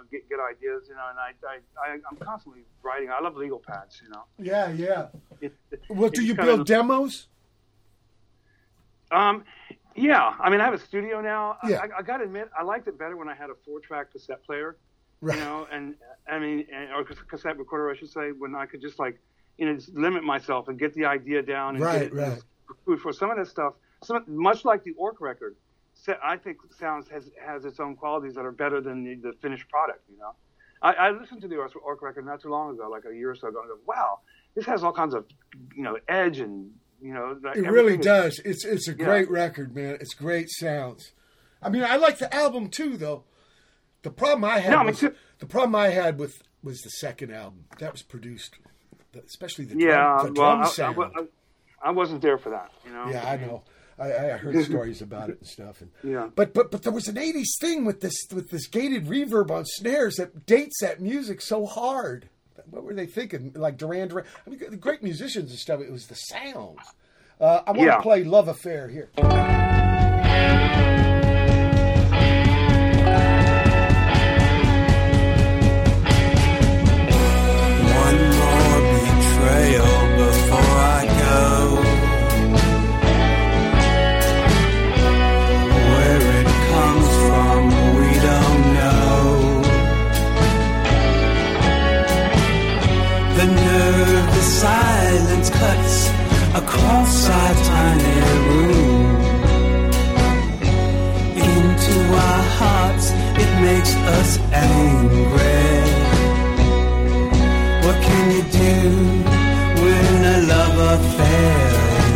know get good ideas, you know, and I I, I I'm constantly writing. I love legal pads, you know.
Yeah, yeah.
It, it-
Well, do you build demos?
Um, yeah. I mean, I have a studio now. I-
Yeah.
I, I got to admit, I liked it better when I had a four-track cassette player.
Right.
You know, and I mean, and, or cassette recorder, I should say, when I could just like, you know, just limit myself and get the idea down. And
Right,
get it,
right.
For, some of that stuff, some much like the Ork record, I think sounds has has its own qualities that are better than the, the finished product. You know, I, I listened to the Ork record not too long ago, like a year or so ago, and I go, wow, this has all kinds of, you know, edge and you know. like
It really
everything is-
does. It's it's a great record, man. It's great sounds. I mean, I like the album too, though. The problem I had
No,
was the problem I had with was the second album that was produced, especially the
Yeah,
drum, the
well,
drum
I, I,
sound.
wa- I, I wasn't there for that. You know.
yeah, I know. I, I heard stories about it and stuff. And,
Yeah.
But but but there was an '80s thing with this with this gated reverb on snares that dates that music so hard. What were they thinking? Like Duran Duran. I mean, the great musicians and stuff. It was the sounds. Uh, I want to
Yeah.
play "Love Affair" here.
What can you do when a love affair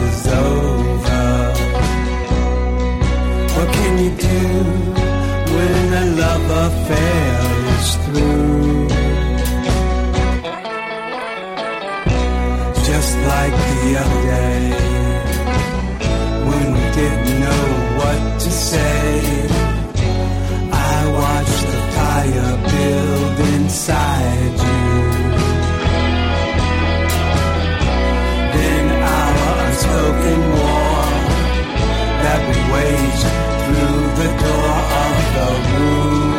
is over? What can you do when a love affair is through? Just like the other day when we didn't know what to say. Fire build inside you. Then our unspoken war that we waged through the door of the room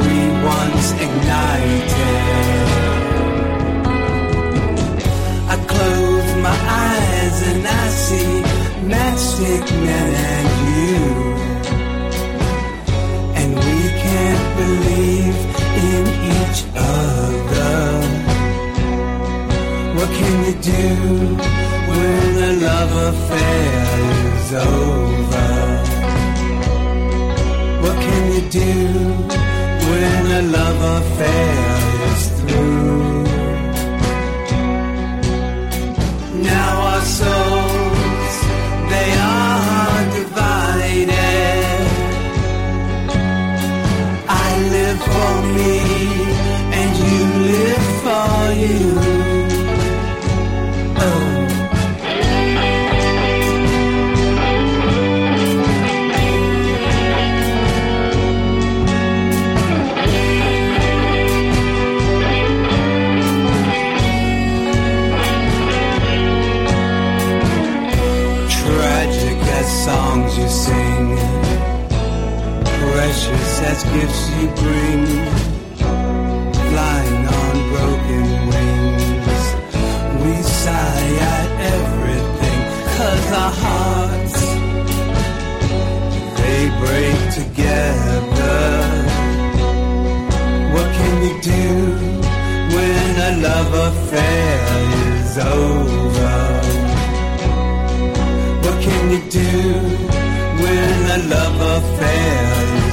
we once ignited. I close my eyes and I see matchstick men and you. In each other. What can you do when a love affair is over? What can you do when a love affair
as gifts you bring, flying on broken wings. We sigh at everything, cause our hearts, they break together. What can you do when a love affair is over? What can you do when a love affair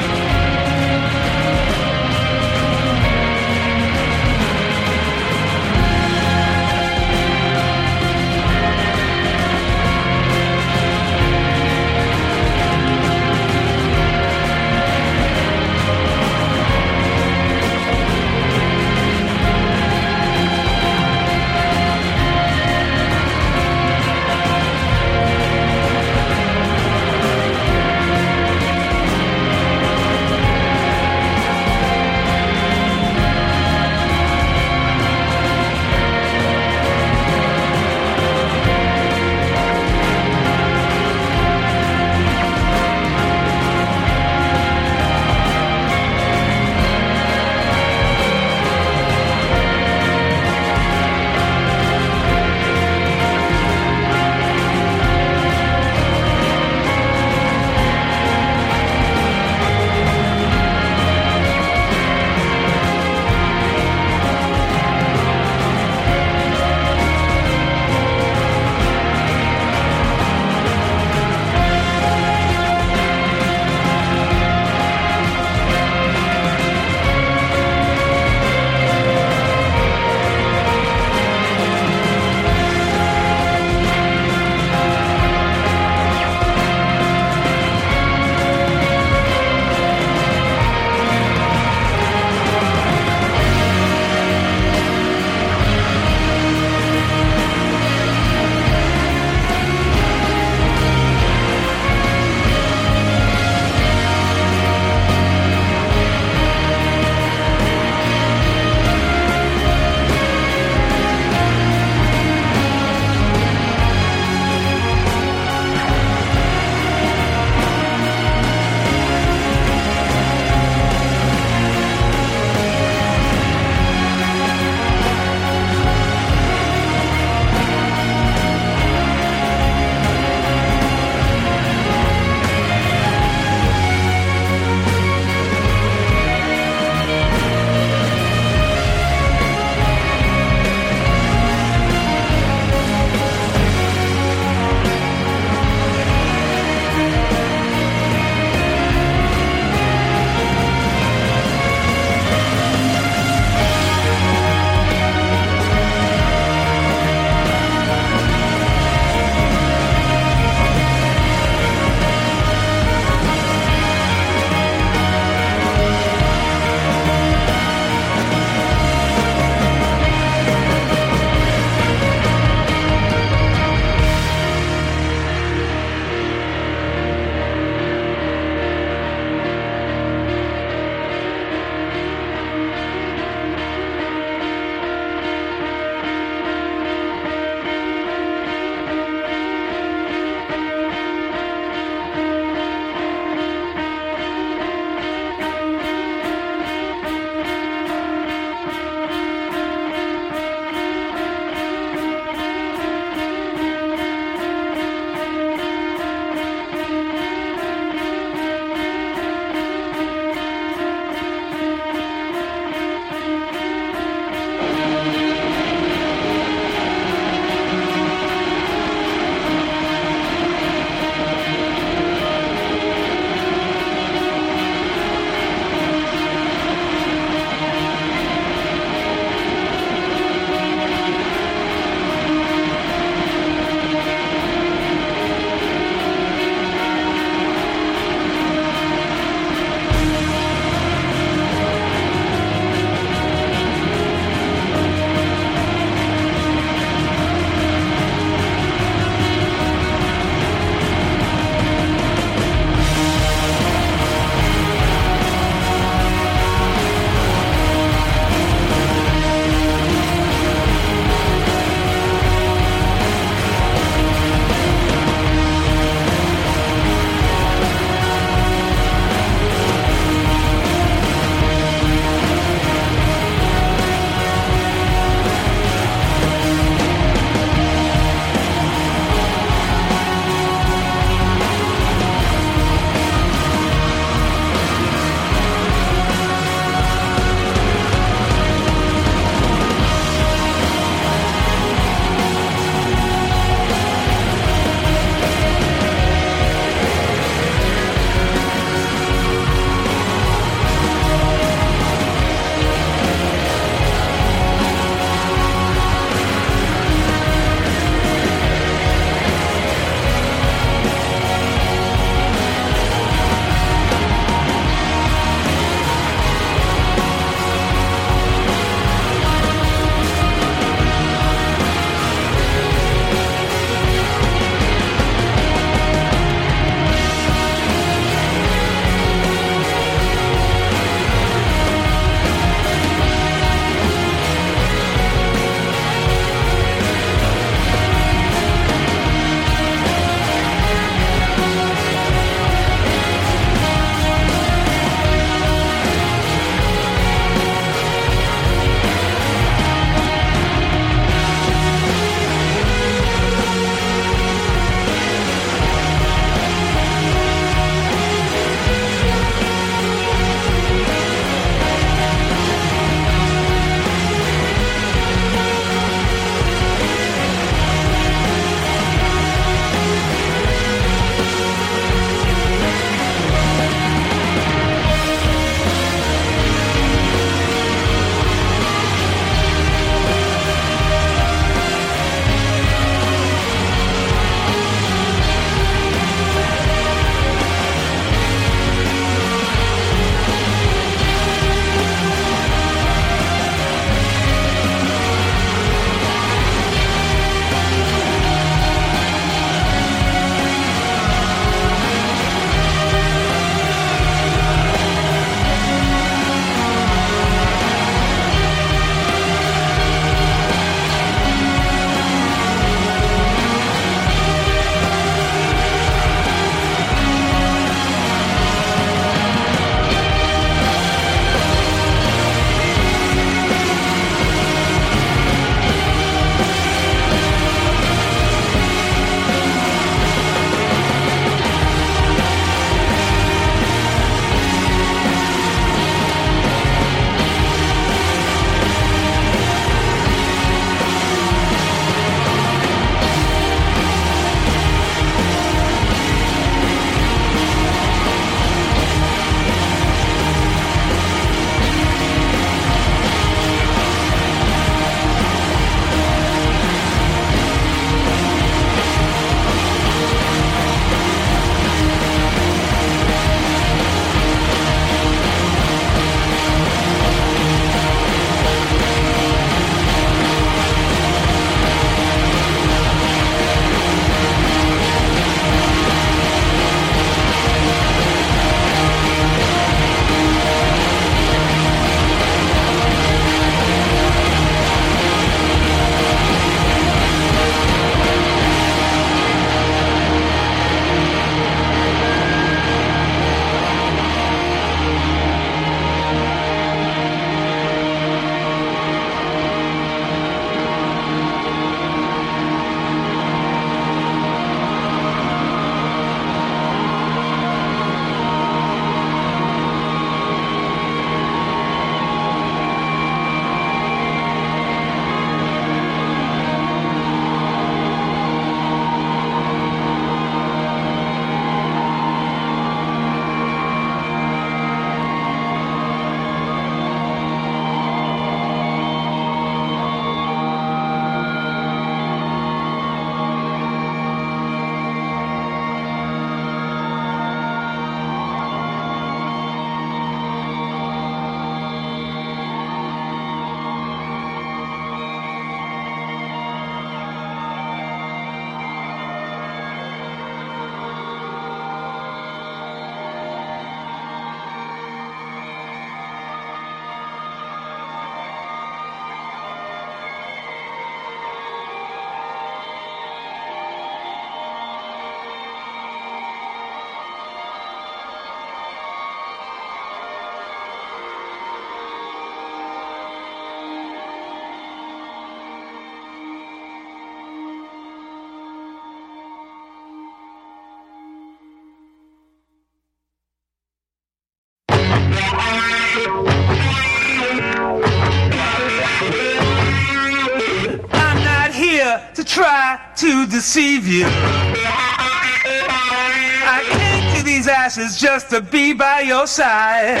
these just to be by your side.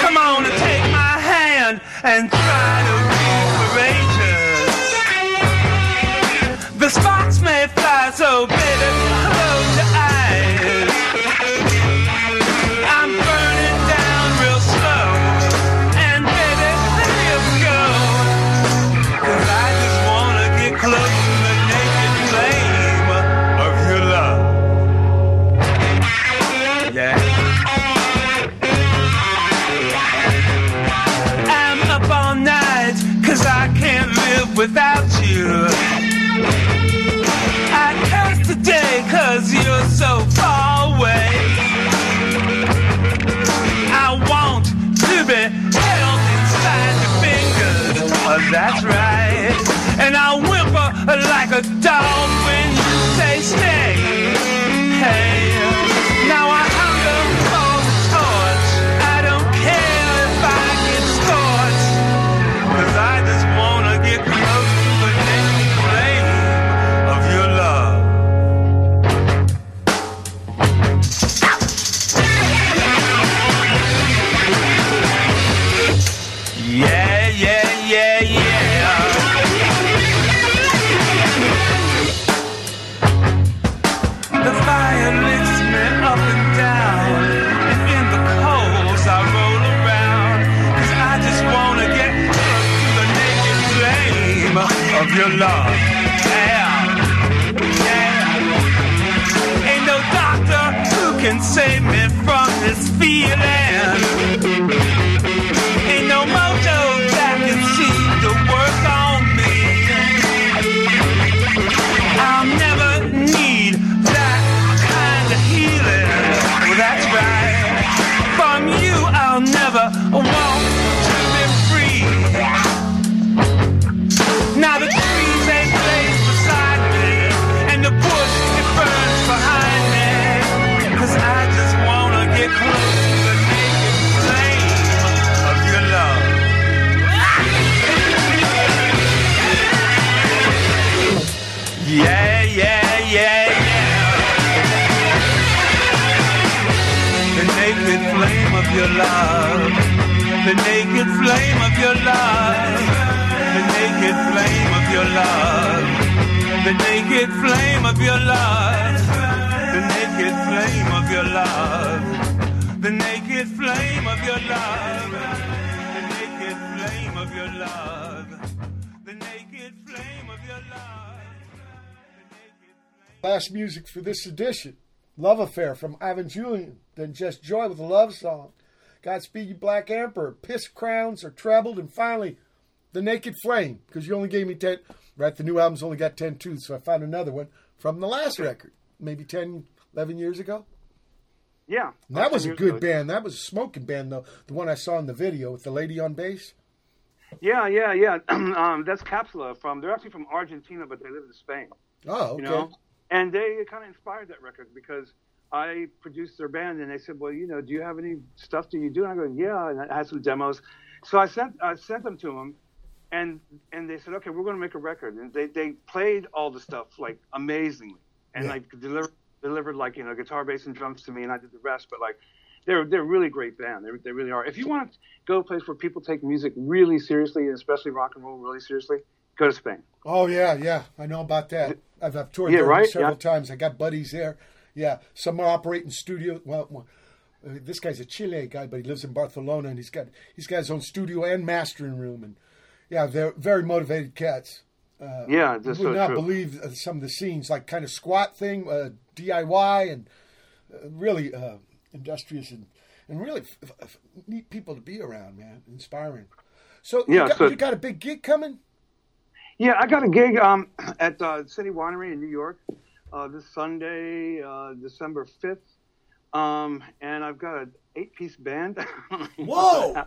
Come on and take my hand and try to without you. I curse today cause you're so far away. I want to be held inside your fingers. Oh, that's right. And I whimper like a dog your love. The naked flame of your love. The naked flame of your love. The naked flame of your love. The naked flame of your love. The naked flame of your love. The naked flame of your love.
Last music for this edition. Love Affair from Ivan Julian. Then Jess Joy with a love song. Godspeed You Black Emperor. Piss Crowns are trebled. And finally, The Naked Flame. Because you only gave me 10. Right, the new album's only got 10 tunes. So I found another one from the last record. Maybe 10, 11 years ago.
Yeah.
That was a good
ago.
band. That was a smoking band, though. The one I saw in the video with the lady on bass.
Yeah, yeah, yeah. um, that's Capsula from. They're actually from Argentina, but they live in Spain.
Oh, okay.
You know, and they kind of inspired that record because I produced their band, and they said, "Well, you know, do you have any stuff? Do you do?" And I go, "Yeah," and I had some demos. So I sent I sent them to them, and and they said, "Okay, we're going to make a record." And they they played all the stuff like amazingly, and
Yeah.
like delivered delivered like you know guitar, bass, and drums to me, and I did the rest. But like. They're, they're a really great band. They, they really are. If you want to go a place where people take music really seriously, and especially rock and roll really seriously, go to Spain.
Oh yeah, yeah, I know about that. I've, I've toured
Yeah,
there
right?
several
Yeah.
times. I got buddies there. Yeah, some are operating studio. Well, uh, this guy's a Chile guy, but he lives in Barcelona, and he's got he's got his own studio and mastering room, and yeah, they're very motivated cats. Uh,
Yeah,
you would
so
not
true.
believe uh, some of the scenes, like kind of squat thing, uh, DIY, and uh, really uh, industrious and and really f- f- neat people to be around, man. Inspiring. So you,
Yeah,
got,
so-
you got a big gig coming?
Yeah, I got a gig um, at uh, City Winery in New York uh, this Sunday, uh, December fifth, um, and I've got an eight-piece band.
Whoa!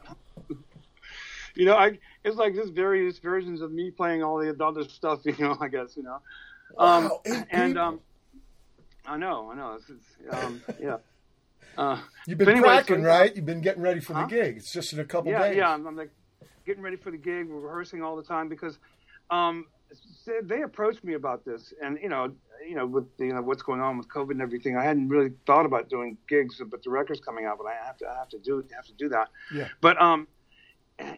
you know, I it's like just various versions of me playing all the other stuff. You know, I guess you know. Um,
Wow, eight
and um, I know, I know. It's, it's, um, yeah. Uh,
You've been
anyway, so-
practicing, right? You've been getting ready for
Huh?
the gig. It's just in a couple
yeah,
days.
yeah. I'm, I'm like getting ready for the gig. We're rehearsing all the time because um, they, they approached me about this, and you know, you know, with you know what's going on with COVID and everything, I hadn't really thought about doing gigs, but the record's coming out, but I have to, I have to do, have to do that.
Yeah.
But um,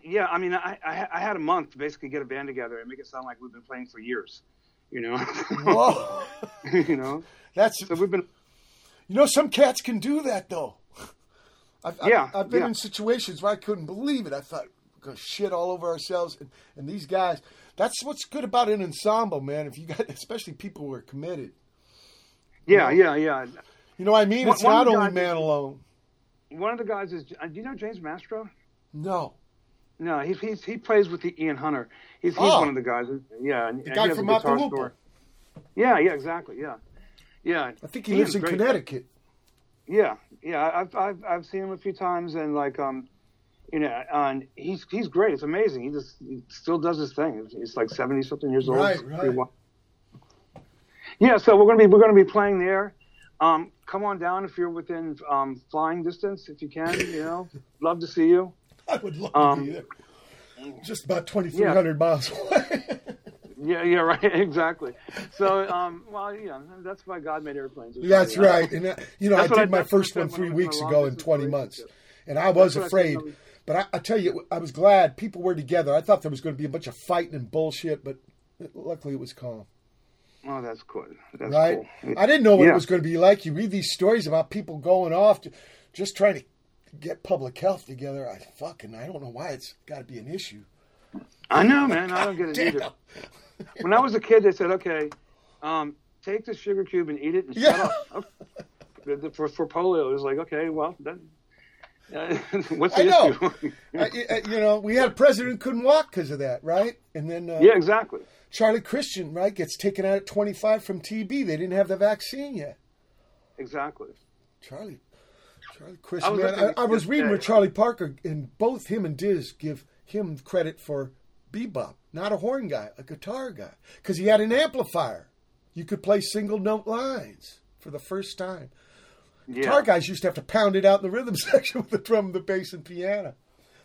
yeah, I mean, I, I, I had a month to basically get a band together and make it sound like we've been playing for years, you know.
Whoa.
you know,
That's
so we've been.
you know some cats can do that though. I've, I've-
Yeah,
I've, been
yeah.
in situations where I couldn't believe it. I thought we're gonna shit all over ourselves, and, and these guys. That's what's good about an ensemble, man. If you got, especially people who are committed.
Yeah, yeah, yeah.
You know what I mean?
One-
It's
one
not only
guys-
man alone.
One of the guys is. uh, Do you know James Mastro?
No,
No, he's, he's he plays with the Ian Hunter. He's he's
Oh.
one of the guys. Yeah,
the guy
he
from the
guitar Yeah, yeah, exactly. Yeah, yeah.
I think he
Ian's
lives in
great.
Connecticut.
Yeah, yeah. I've I've I've seen him a few times, and like um, you know, and he's he's great. It's amazing. He just he still does his thing. He's, like seventy something years old.
Right, right.
Yeah, so we're gonna be we're gonna be playing there. Um, come on down if you're within um, flying distance, if you can. You know, love to see you.
I would love
Um,
to be there. Just about twenty three hundred miles away.
Yeah, yeah, right, exactly. So, um, well, yeah, that's why God made airplanes.
That's right. And uh, you know,
That's
I did my
I
first one three weeks ago in 20 months, and I was
I
afraid.
said.
But I, I tell you, I was glad people were together. I thought there was going to be a bunch of fighting and bullshit, but luckily it was calm.
Oh, that's good. That's
right?
cool.
I didn't know what
Yeah.
it was going to be like. You read these stories about people going off, to, just trying to get public health together. I fucking I don't know why it's got to be an issue.
I know, man. I don't get it
Damn.
either. When I was a kid, they said, "Okay, um, take the sugar cube and eat it and
Yeah.
shut up." For for polio, it was like, okay, well, then, uh, what's the
I know.
issue?
I, I- you know, we had a president who couldn't walk because of that, right? And then uh,
yeah, exactly.
Charlie Christian, right, gets taken out at 25 from TB. They didn't have the vaccine yet.
Exactly.
Charlie, Charlie Christian,
was
man. I, I was reading with Charlie Parker, and both him and Diz give him credit for bebop, not a horn guy, a guitar guy, because he had an amplifier. You could play single note lines for the first time.
Yeah.
Guitar guys used to have to pound it out in the rhythm section with the drum, the bass, and piano.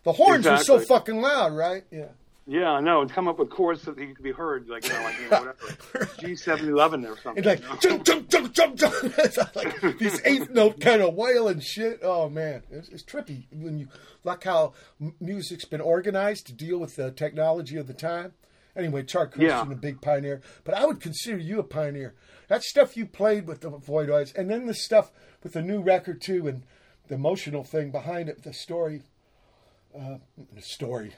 The horns were so fucking loud, right? Yeah.
Yeah, I know. And come up with chords so that you could be heard, like you know, like you know, whatever, G seven eleven or something.
And like
you know?
jump, jump, jump, jump, jump. Like these eighth note kind of wailing shit. Oh man, it's, it's trippy when you like how music's been organized to deal with the technology of the time. Anyway, Charlie Christian,
Yeah.
a big pioneer, but I would consider you a pioneer. That stuff you played with the Voidoids, and then the stuff with the new record too, and the emotional thing behind it, the story, uh, the story,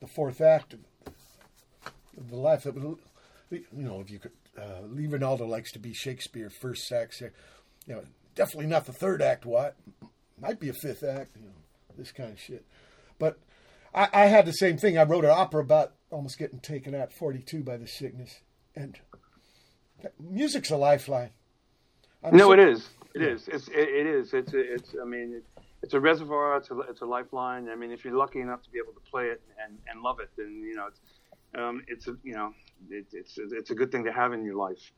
the fourth act of the life that would, you know, if you could, uh, Lee Ranaldo likes to be Shakespeare first sex, you know, definitely not the third act. What might be a fifth act, you know, this kind of shit. But I, I had the same thing. I wrote an opera about almost getting taken out at 42 by the sickness, and music's a lifeline. I'm
no,
so-
it is. It is. It's it, it is. It's it's. I mean, it, it's a reservoir. It's a it's a lifeline. I mean, if you're lucky enough to be able to play it and, and love it, then you know it's um, it's a you know it, it's it's a good thing to have in your life.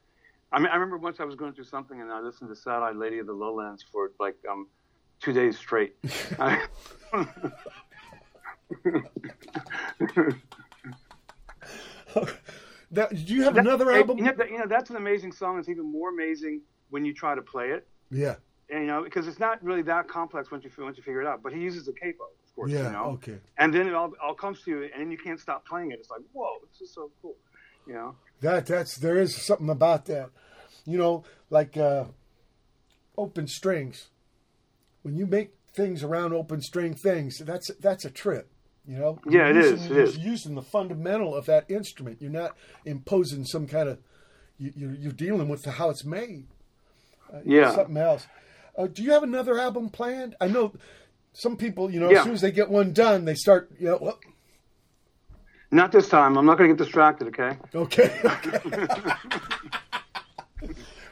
I mean, I remember once I was going through something and I listened to Sad Eyed Lady of the Lowlands for like um two days straight. I-
That, do you have
That-
another
hey,
album?
You know, that, you know, that's an amazing song. It's even more amazing when you try to play it.
Yeah.
And, you know, because it's not really that complex once you once you figure it out. But he uses a capo, of course.
Yeah.
You know?
Okay.
And then it all, all comes to you, and then you can't stop playing it. It's like, whoa, this is so cool. You know.
That that's there is something about that. You know, like uh, open strings. When you make things around open string things, that's that's a trip. You know.
Yeah, it
You're
is,
using-
it
you're
is.
using the fundamental of that instrument. You're not imposing some kind of. You, you're, you're dealing with how it's made. Uh,
Yeah.
Something else. Uh, do you have another album planned? I know some people. You know,
Yeah.
as soon as they get one done, they start. You know. Well,
Not this time. I'm not going to get distracted. Okay.
okay.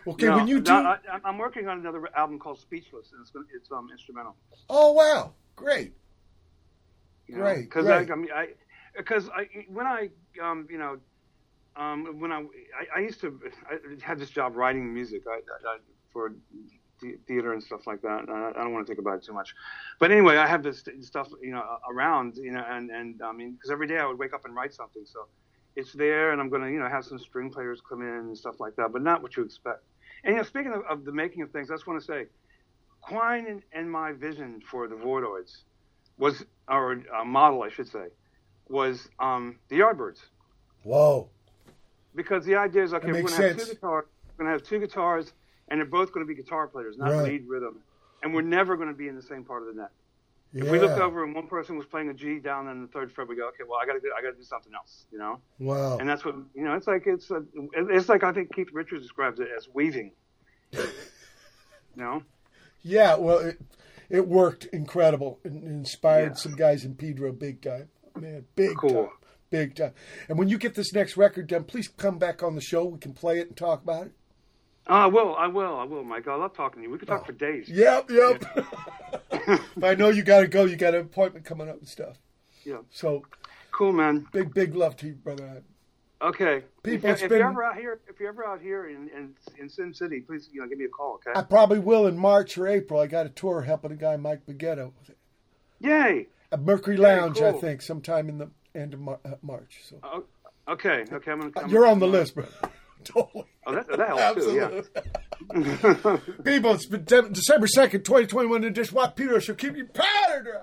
okay.
No,
when you do.
I, I'm working on another album called Speechless, and it's it's um instrumental.
oh wow! Great.
You know?
Great,
Because. I, I mean, I, because I, when I, um, you know, um, when I, I, I used to, I had this job writing music I, I, I, for the- theater and stuff like that. I, I don't want to think about it too much, but anyway, I have this stuff, you know, around, you know, and and I mean, because every day I would wake up and write something. So, it's there, and I'm going to, you know, have some string players come in and stuff like that, but not what you expect. And you know, speaking of, of the making of things, I just want to say, Quine and, and my vision for the Voidoids was, or uh, model, I should say, was um, the Yardbirds.
Whoa.
Because the idea is, okay, we're going to have two
sense.
guitars, we're going to have two guitars, and they're both going to be guitar players, not
Right.
lead rhythm, and we're never going to be in the same part of the net. If we looked over and one person was playing a G down in the third fret, we go, okay, well, I got to do, I got to do something else, you know.
Wow.
And that's what you know. It's like it's a, it's like I think Keith Richards describes it as weaving. you know.
Yeah, well, it, it worked incredible. It inspired
Yeah.
some guys in Pedro big time. Man, big
Cool.
time. Big time. And when you get this next record done, please come back on the show. We can play it and talk about it.
Oh, I will. I will. I will, Mike. I love talking to you. We could talk for days.
Yep, yep. If I know you got to go. You got an appointment coming up and stuff.
Yeah.
So
Cool, man.
big, big love to you, brother.
Okay.
People,
if, if
been-
you're ever out here, if you're ever out here in, in in Sin City, please you know give me a call. Okay.
I probably will in March or April. I got a tour helping a guy, Mike Baggetta,
Yay.
at Mercury Lounge, I think, sometime in the end of Mar- uh, March. So
Oh, okay. Okay. I'm gonna.
Uh,
I'm
you're on the list, bro. totally.
Oh, that, that helps too. Yeah.
Absolutely. People, it's been De- December 2nd, 2021, and just watch Peter. She'll keep you powder dry.